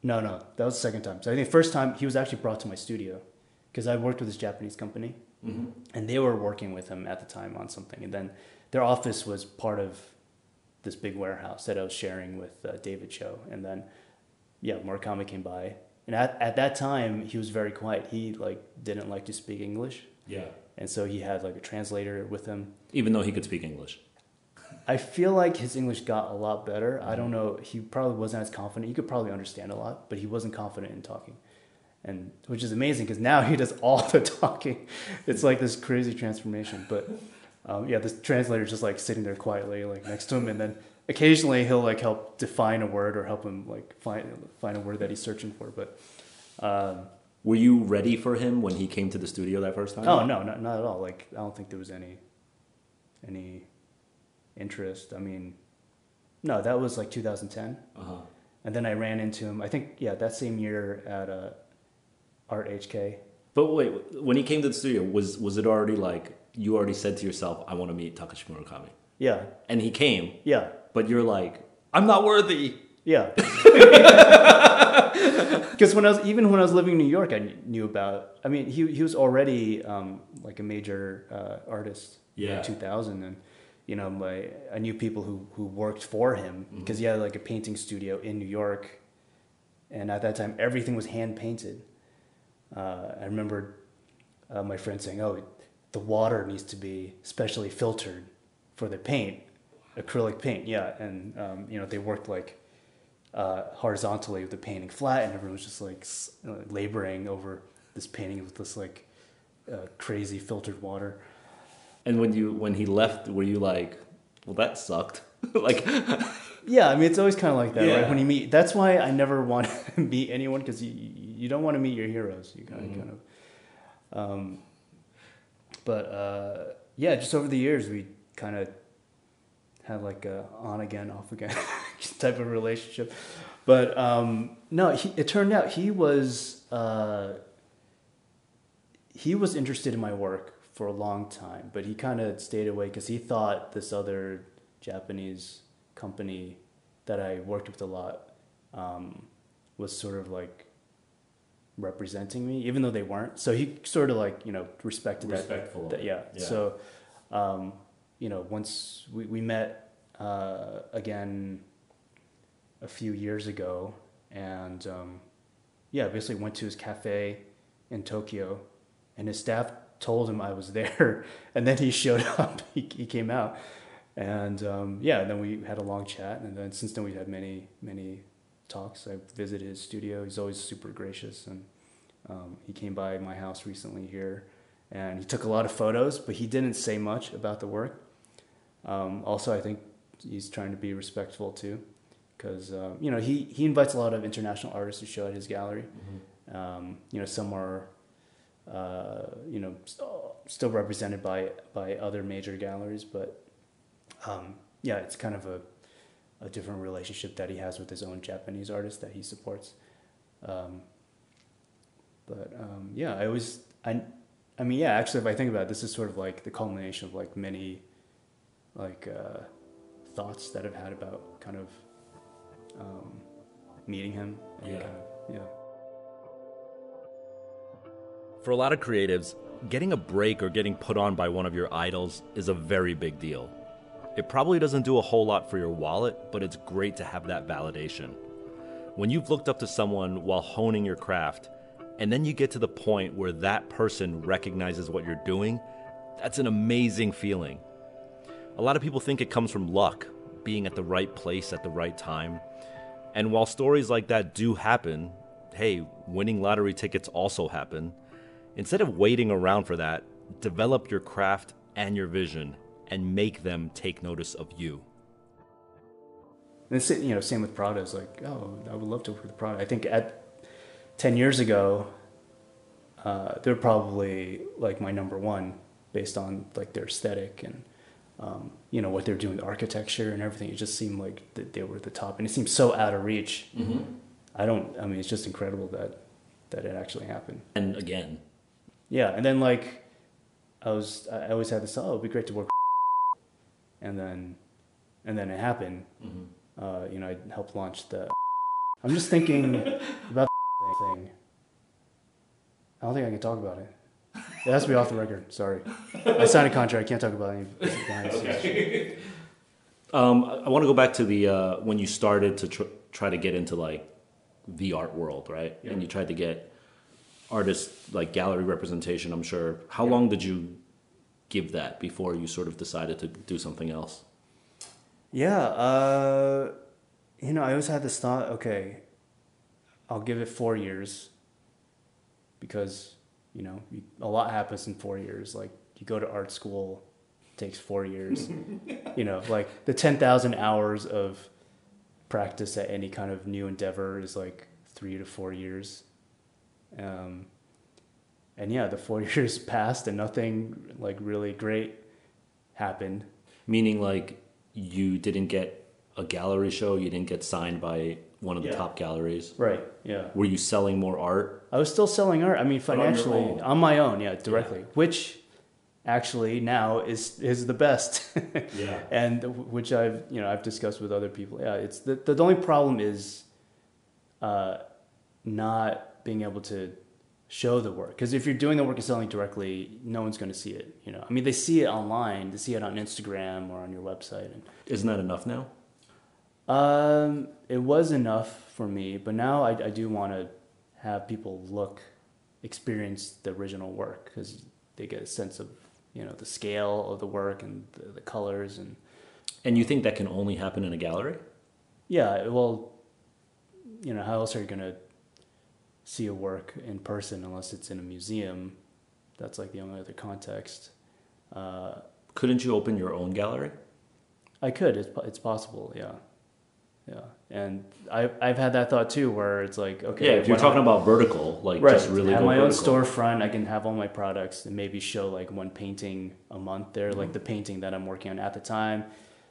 No, no, that was the second time. So I think the first time he was actually brought to my studio because I worked with this Japanese company and they were working with him at the time on something. And then their office was part of this big warehouse that I was sharing with uh, David Choe. And then, yeah, Murakami came by. And at, at that time, he was very quiet. He like didn't like to speak English. Yeah. And so he had like a translator with him. Even though he could speak English. I feel like his English got a lot better. I don't know. He probably wasn't as confident. He could probably understand a lot, but he wasn't confident in talking. And which is amazing because now he does all [laughs] the talking. It's like this crazy transformation. But um, yeah, this translator's just like sitting there quietly, like next to him, and then occasionally he'll like help define a word or help him like find find a word that he's searching for. But um, Were you ready for him when he came to the studio that first time? Oh no, not not at all. Like I don't think there was any any interest. I mean, no, that was like 2010, Uh-huh. and then I ran into him. I think yeah, that same year at uh, Art HK. But wait, when he came to the studio, was was it already like you already said to yourself, "I want to meet Takashi Murakami," Yeah, and he came, yeah, but you're like, "I'm not worthy." yeah. [laughs] [laughs] Because when I was even when I was living in New York, I knew about. I mean, he he was already um, like a major uh, artist Yeah. in 2000, and you know, my I knew people who who worked for him because he had like a painting studio in New York, and at that time everything was hand painted. Uh, I remember uh, my friend saying, "Oh, the water needs to be specially filtered for the paint, acrylic paint." Yeah, and um, you know they worked like uh, horizontally with the painting flat, and everyone was just like s- uh, laboring over this painting with this like uh, crazy filtered water. And when you when he left, were you like, "Well, that sucked"? [laughs] like, Yeah, I mean it's always kind of like that, Yeah. right? When you meet, that's why I never [laughs] want to meet anyone because you you don't want to meet your heroes. You kind of kind of. Um, but uh, yeah, just over the years we kind of had like a on again, [laughs] off again type of relationship. But um, no, he, it turned out he was uh, he was interested in my work for a long time, but he kind of stayed away because he thought this other Japanese company that I worked with a lot um, was sort of like representing me, even though they weren't. So he sort of like you know respected Respectful that. it. yeah. Yeah. So um, you know once we we met uh, again a few years ago, and um, yeah, basically went to his cafe in Tokyo, and his staff told him I was [laughs] there, and then he showed [laughs] up. He, he came out, and um, yeah, then we had a long chat, and then since then we've had many many talks. I visited his studio. He's always super gracious, and um, he came by my house recently here, and he took a lot of photos, but he didn't say much about the work. Um, also, I think he's trying to be respectful too, because um, you know he he invites a lot of international artists to show at his gallery. Um, you know, some are uh, you know st- still represented by by other major galleries, but um, yeah, it's kind of a a different relationship that he has with his own Japanese artists that he supports. Um, but um, yeah, I always I I mean yeah, actually, if I think about it, this is sort of like the culmination of like many like uh, thoughts that I've had about kind of um, meeting him. Yeah. Kind of, yeah. For a lot of creatives, getting a break or getting put on by one of your idols is a very big deal. It probably doesn't do a whole lot for your wallet, but it's great to have that validation. When you've looked up to someone while honing your craft, and then you get to the point where that person recognizes what you're doing, that's an amazing feeling. A lot of people think it comes from luck, being at the right place at the right time. And while stories like that do happen, hey, winning lottery tickets also happen. Instead of waiting around for that, develop your craft and your vision and make them take notice of you. And it's, you know, same with Prada. It's like, oh, I would love to work with Prada. I think at 10 years ago, uh, they're probably like my number one based on like their aesthetic and um, you know what they're doing, the architecture and everything. It just seemed like they were at the top, and it seemed so out of reach. Mm-hmm. I don't. I mean, it's just incredible that that it actually happened. And again, yeah. And then like, I was. I always had this. Oh, it'd be great to work. And then, and then it happened. Mm-hmm. Uh, you know, I helped launch the. I'm just thinking [laughs] about the thing. I don't think I can talk about it. It has to be off the record. Sorry, I signed a contract. I can't talk about any okay. Um, I want to go back to the uh, when you started to tr- try to get into like the art world, right? Yeah. And you tried to get artists like gallery representation. I'm sure. How yeah. long did you give that before you sort of decided to do something else? Yeah, uh, you know, I always had this thought. Okay, I'll give it four years because you know you, a lot happens in four years like you go to art school takes four years [laughs] you know like the 10000 hours of practice at any kind of new endeavor is like three to four years um, and yeah the four [laughs] years passed and nothing like really great happened meaning like you didn't get a gallery show you didn't get signed by one of the yeah. top galleries right yeah were you selling more art I was still selling art. I mean, financially, on, on, my own, yeah, directly, yeah. which actually now is is the best. [laughs] yeah. And which I've you know I've discussed with other people. Yeah, it's the the only problem is, uh, not being able to show the work because if you're doing the work and selling directly no one's going to see it you know i mean they see it online they see it on instagram or on your website and isn't that enough now um, it was enough for me but now i, I do want to have people look, experience the original work because they get a sense of you know the scale of the work and the, the colors and. And you think that can only happen in a gallery? Yeah, well, you know, how else are you going to see a work in person unless it's in a museum? That's like the only other context. Uh, Couldn't you open your own gallery? I could. It's it's possible. Yeah. Yeah, and I I've had that thought too, where it's like, okay, yeah, if you're talking I, about vertical, like right, just really have my vertical. own storefront, I can have all my products and maybe show like one painting a month there, mm-hmm. like the painting that I'm working on at the time.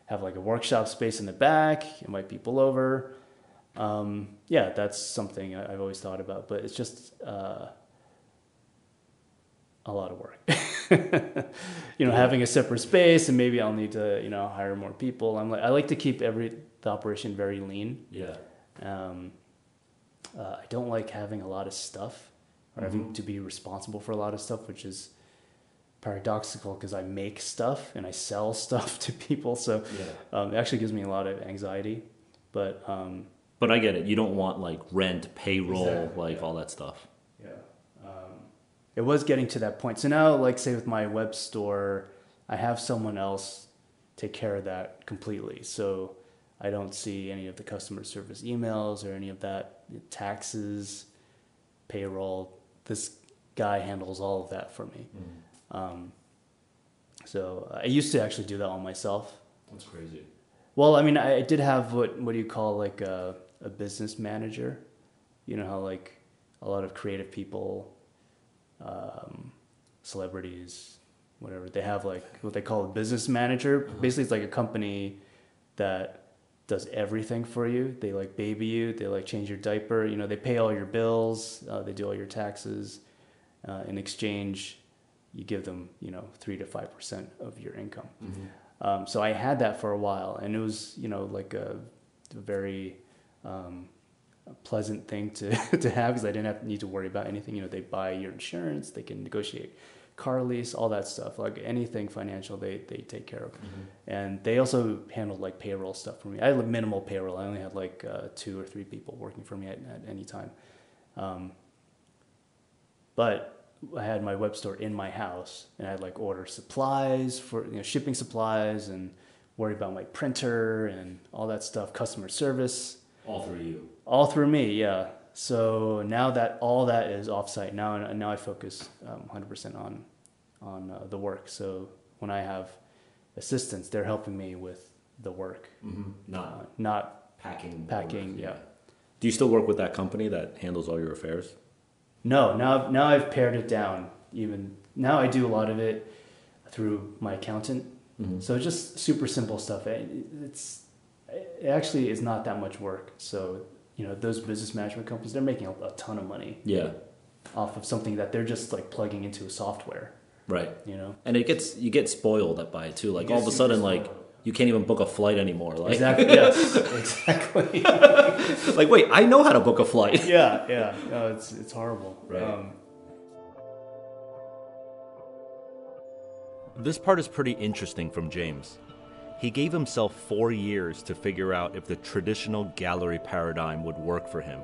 Have like a workshop space in the back, invite people over. Um, yeah, that's something I, have always thought about, but it's just uh, a lot of work. [laughs] you know, yeah. having a separate space, and maybe I'll need to, you know, hire more people. I'm like, I like to keep every the operation very lean. Yeah. Um, uh, I don't like having a lot of stuff or mm-hmm. having to be responsible for a lot of stuff, which is paradoxical because I make stuff and I sell [laughs] stuff to people. So yeah. um, it actually gives me a lot of anxiety. But um, but I get it. You don't want like rent, payroll, exactly. like yeah. all that stuff. Yeah. Um, it was getting to that point. So now, like say with my web store, I have someone else take care of that completely. So I don't see any of the customer service emails or any of that taxes, payroll. This guy handles all of that for me. Mm. Um, so I used to actually do that all myself. That's crazy. Well, I mean, I did have what what do you call like a, a business manager? You know how like a lot of creative people, um, celebrities, whatever they have like what they call a business manager. Uh-huh. Basically, it's like a company that does everything for you. They like baby you. They like change your diaper. You know, they pay all your bills. Uh, they do all your taxes. Uh, in exchange, you give them, you know, three to five percent of your income. Mm-hmm. Um, so I had that for a while, and it was, you know, like a, a very um, a pleasant thing to [laughs] to have because I didn't have need to worry about anything. You know, they buy your insurance. They can negotiate car lease, all that stuff. Like anything financial, they they take care of, Mm-hmm. and they also handled like payroll stuff for me. I had like minimal payroll. I only had like uh, two or three people working for me at, at any time. Um, but I had my web store in my house, and I'd like order supplies for you know shipping supplies and worry about my printer and all that stuff, customer service, All through you. all through me. Yeah. So now that all that is offsite, now now I focus um, 100% on on uh, the work. So when I have assistants, they're helping me with the work, Mm-hmm. uh, Not not packing. Packing, orders, yeah. Do you still work with that company that handles all your affairs? No, now I've, now I've pared it down. Even now, I do a lot of it through my accountant. Mhm. So just super simple stuff. It- It's it actually is not that much work. So you know those business management companies, they're making a, a ton of money Yeah. off of something that they're just like plugging into a software. Right. You know And it gets you get spoiled by it too. Like all of a sudden, like you can't even book a flight anymore. Like, exactly. [laughs] yes, exactly. [laughs] like wait, I know how to book a flight. [laughs] yeah, yeah. No, it's it's horrible. Right. Um, This part is pretty interesting from James. He gave himself four years to figure out if the traditional gallery paradigm would work for him.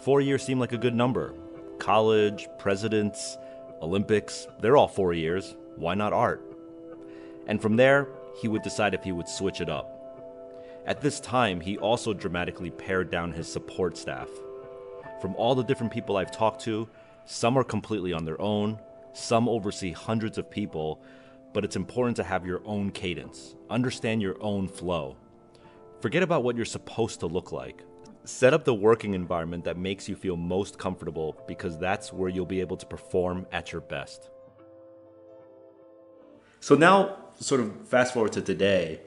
Four years seemed like a good number. College, presidents, Olympics, they're all four years. Why not art? And from there, he would decide if he would switch it up. At this time, he also dramatically pared down his support staff. From all the different people I've talked to, some are completely on their own, some oversee hundreds of people, but it's important to have your own cadence, understand your own flow. Forget about what you're supposed to look like. Set up the working environment that makes you feel most comfortable because that's where you'll be able to perform at your best. So now, sort of fast forward to today,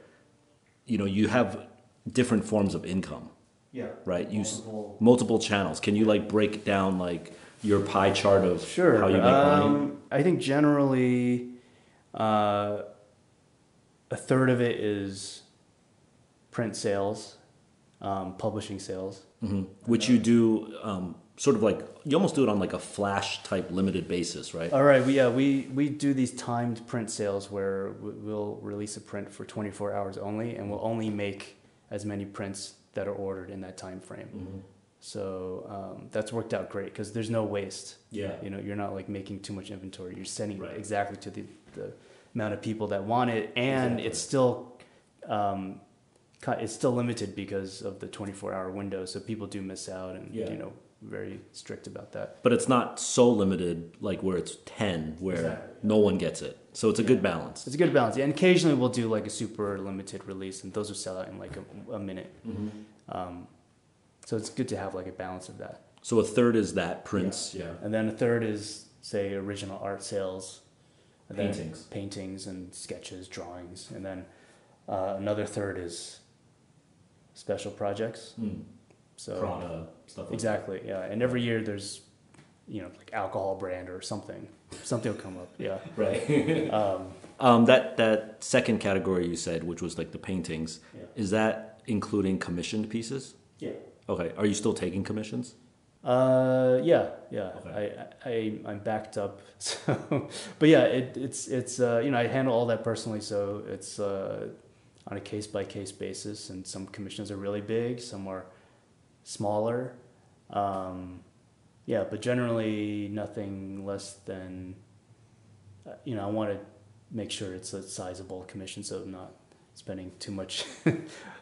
you know, you have different forms of income, yeah. right? You s- Multiple- multiple channels. Can you like break down like your pie chart of Sure. how you make money? um, I think generally, uh, a third of it is print sales, um, publishing sales. hmm Which you do um, sort of like you almost do it on like a flash type limited basis, right? All right. We, yeah, we, we do these timed print sales where we- we'll release a print for 24 hours only, and we'll only make as many prints that are ordered in that time frame. Mhm. So um, that's worked out great because there's no waste. Yeah. You know, you're not like making too much inventory. You're sending Right. exactly to the, the amount of people that want it, and Exactly. it's still um, it's still limited because of the 24 hour window. So people do miss out, and Yeah. you know, very strict about that. But it's not so limited like where it's 10 where Exactly. no one gets it. So it's a good balance. It's a good balance. Yeah, and occasionally we'll do like a super limited release, and those will sell out in like a, a minute. Um, so it's good to have like a balance of that. So a third is that prints, yeah. And then a third is say original art sales, and then Paintings. paintings and sketches, drawings, and then uh, another third is special projects. Mm. So Prada stuff. Like exactly, yeah. And every year there's you know like alcohol brand or something. Something will come up. Yeah. that. [laughs] Right. [laughs] Um, um, that that second category you said, which was like the paintings, Yeah. is that including commissioned pieces? yeah. Okay. Are you still taking commissions? Uh, yeah, yeah. Okay. I, I, I'm backed up. [laughs] So, but yeah, it, it's, it's, uh, you know, I handle all that personally. So it's, uh, on a case by case basis and some commissions are really big, some are smaller. Um, yeah, but generally nothing less than, uh, you know, I want to make sure it's a sizable commission. So I'm not spending too much [laughs] of,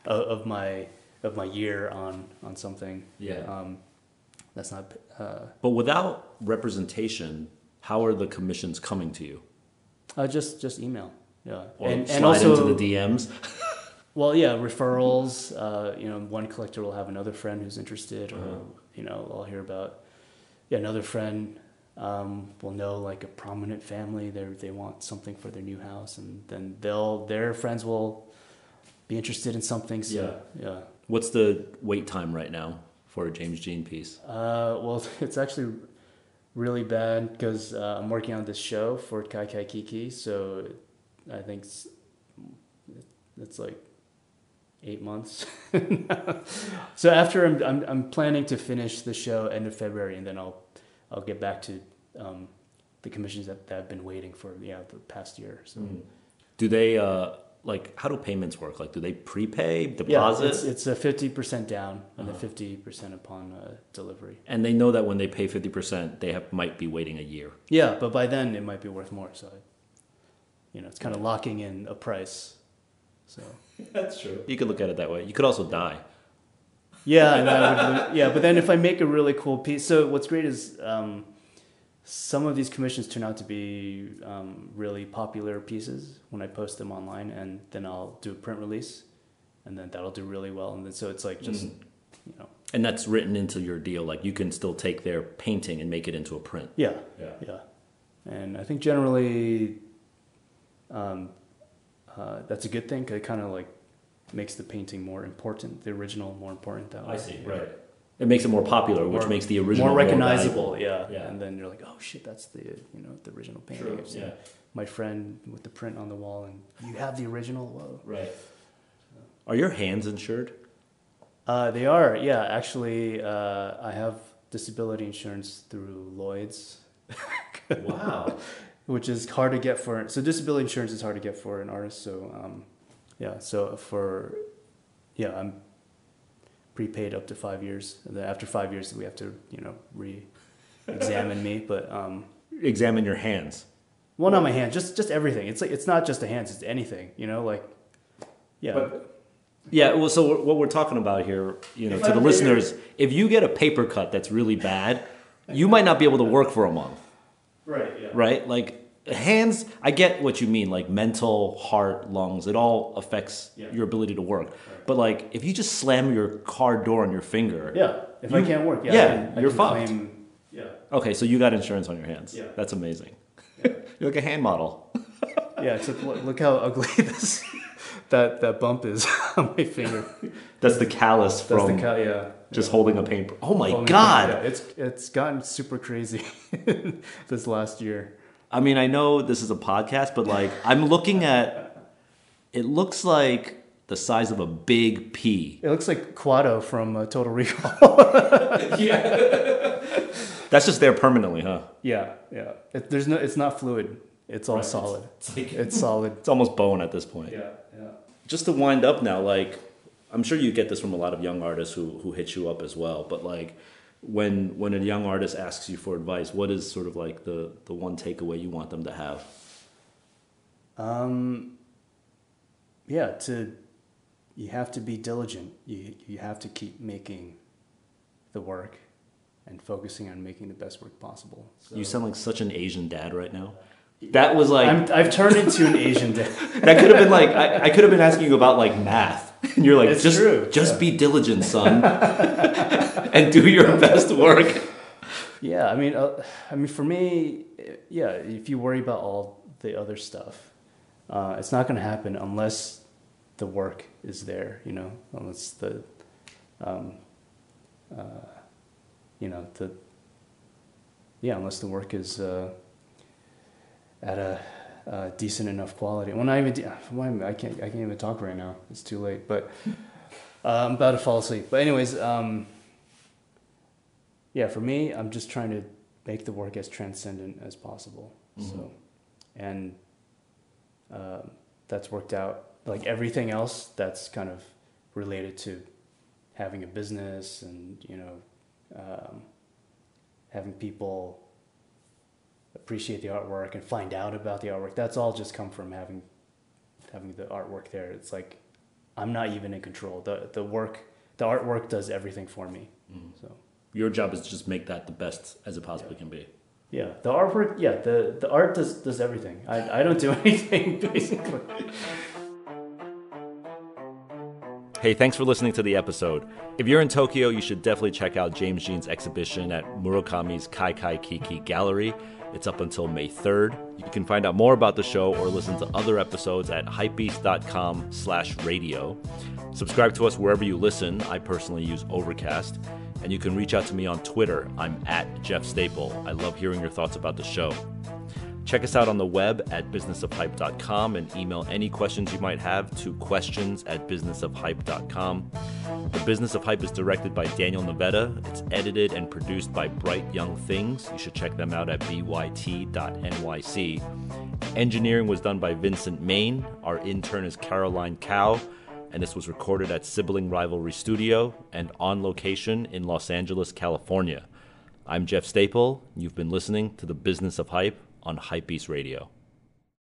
of my, of my year on, on something. Yeah. Um, that's not. Uh, But without representation, how are the commissions coming to you? uh, just just email. Yeah, Or and slide and also into the DMs? [laughs] well, yeah, referrals. Uh, you know, one collector will have another friend who's interested, or Uh-huh. you know, I'll hear about. Yeah, another friend um, will know like a prominent family. They they want something for their new house, and then they'll their friends will be interested in something. So Yeah. yeah. What's the wait time right now for a James Jean piece? Uh, well, [laughs] it's actually really bad because uh, I'm working on this show for Kai Kai Kiki, so I think it's, it's like eight months. [laughs] so after I'm, I'm I'm planning to finish the show end of February, and then I'll I'll get back to um, the commissions that, that I've been waiting for yeah the past year. So Do they uh, like how do payments work? Like do they prepay yeah, deposit? it's, it's a fifty percent down and then fifty percent upon uh, delivery. and they know that when they pay fifty percent, they have might be waiting a year. Yeah, but by then it might be worth more. So, you know, it's kind of locking in a price. So [laughs] That's true. You could look at it that way. You could also die. yeah, and I would, yeah, but then if I make a really cool piece, so what's great is um, some of these commissions turn out to be um, really popular pieces when I post them online, and then I'll do a print release, and then that'll do really well, and then so it's like just you know, And that's written into your deal. Like you can still take their painting and make it into a print. yeah, Yeah. yeah, and I think generally um, uh, that's a good thing. 'cause it kind of like makes the painting more important, the original more important that way. I see. Right. It makes it more popular, which More- makes the original more recognizable. valuable. yeah. Yeah. and then you're like, oh shit, that's the you know the original painting. True, yeah. My friend with the print on the wall, and you have the original. Whoa. Right. Are your hands insured? Uh, they are, yeah. Actually, uh, I have disability insurance through Lloyd's, [laughs] Wow. which is hard to get for. So disability insurance is hard to get for an artist. So um, yeah, so for yeah, I'm prepaid up to five years. And then after five years, we have to you know re-examine me. But um, Examine your hands. well, not my hands, just just everything. It's like it's not just the hands; it's anything. You know, like yeah. But- Yeah, well, so what we're talking about here, you know, If to the I'm listeners, if you get a paper cut that's really bad, you might not be able to work for a month, right. Yeah. right? Like hands, I get what you mean, like mental, heart, lungs, it all affects Yeah. your ability to work. But like if you just slam your car door on your finger, Yeah. If I You- can't work, yeah, yeah, I can, I you're fucked. claim- yeah. okay, so you got insurance on your hands. Yeah. That's amazing. [laughs] You're like a hand model. [laughs] Yeah, except look, look how ugly [laughs] this that that bump is on my finger. That's the callus That's from the cut. Yeah. just holding a paint. Oh my Holding god! yeah, it's it's gotten super crazy this last year. I mean, I know this is a podcast, but like I'm looking at it looks like the size of a big pea. It looks like Kuato from uh, Total Recall. Yeah. [laughs] [laughs] That's just there permanently, huh? yeah, yeah. It, there's no. It's not fluid. It's all Right, solid. It's, like, It's solid. [laughs] it's almost bone at this point. Yeah, yeah. Just to wind up now, like I'm sure you get this from a lot of young artists who who hit you up as well. But like when when a young artist asks you for advice, what is sort of like the the one takeaway you want them to have? Um, yeah, to you have to be diligent. You you have to keep making the work and focusing on making the best work possible. So- You sound like such an Asian dad right now. That was like I'm, I've turned into an Asian dad. [laughs] That could have been like I, I could have been asking you about like math, and you're like, It's just true, just yeah. be diligent, son, [laughs] and do your [laughs] best work. Yeah, I mean, uh, I mean, for me, eh, yeah. If you worry about all the other stuff, uh, it's not going to happen unless the work is there. You know, unless the, um, uh, you know, the, yeah, unless the work is uh, at a uh, decent enough quality. Well, not even. De- [sighs] I can't. I can't even talk right now. It's too late. But [laughs] uh, I'm about to fall asleep. But anyways. Um, yeah, for me, I'm just trying to make the work as transcendent as possible. So, and um, that's worked out. Like everything else, that's kind of related to having a business and you know um, having people appreciate the artwork and find out about the artwork. That's all just come from having having the artwork there. It's like I'm not even in control. the The work, the artwork, does everything for me. Mm-hmm. So. Your job is to just make that the best as it possibly can be. Yeah, the artwork. Yeah, the the art does does everything. I I don't do [laughs] anything basically. Hey, thanks for listening to the episode. If you're in Tokyo, you should definitely check out James Jean's exhibition at Murakami's Kai Kai Kiki Gallery. It's up until May 3rd. You can find out more about the show or listen to other episodes at hypebeast.com slash radio. Subscribe to us wherever you listen. I personally use Overcast. And you can reach out to me on Twitter. I'm at Jeff Staple. I love hearing your thoughts about the show. Check us out on the web at businessofhype.com and email any questions you might have to questions at businessofhype.com. The Business of Hype is directed by Daniel Navetta. It's edited and produced by Bright Young Things. You should check them out at byt.nyc. Engineering was done by Vincent Main. Our intern is Caroline Cow. And this was recorded at Sibling Rivalry Studio and on location in Los Angeles, California. I'm Jeff Staple. You've been listening to The Business of Hype on Hypebeast Radio.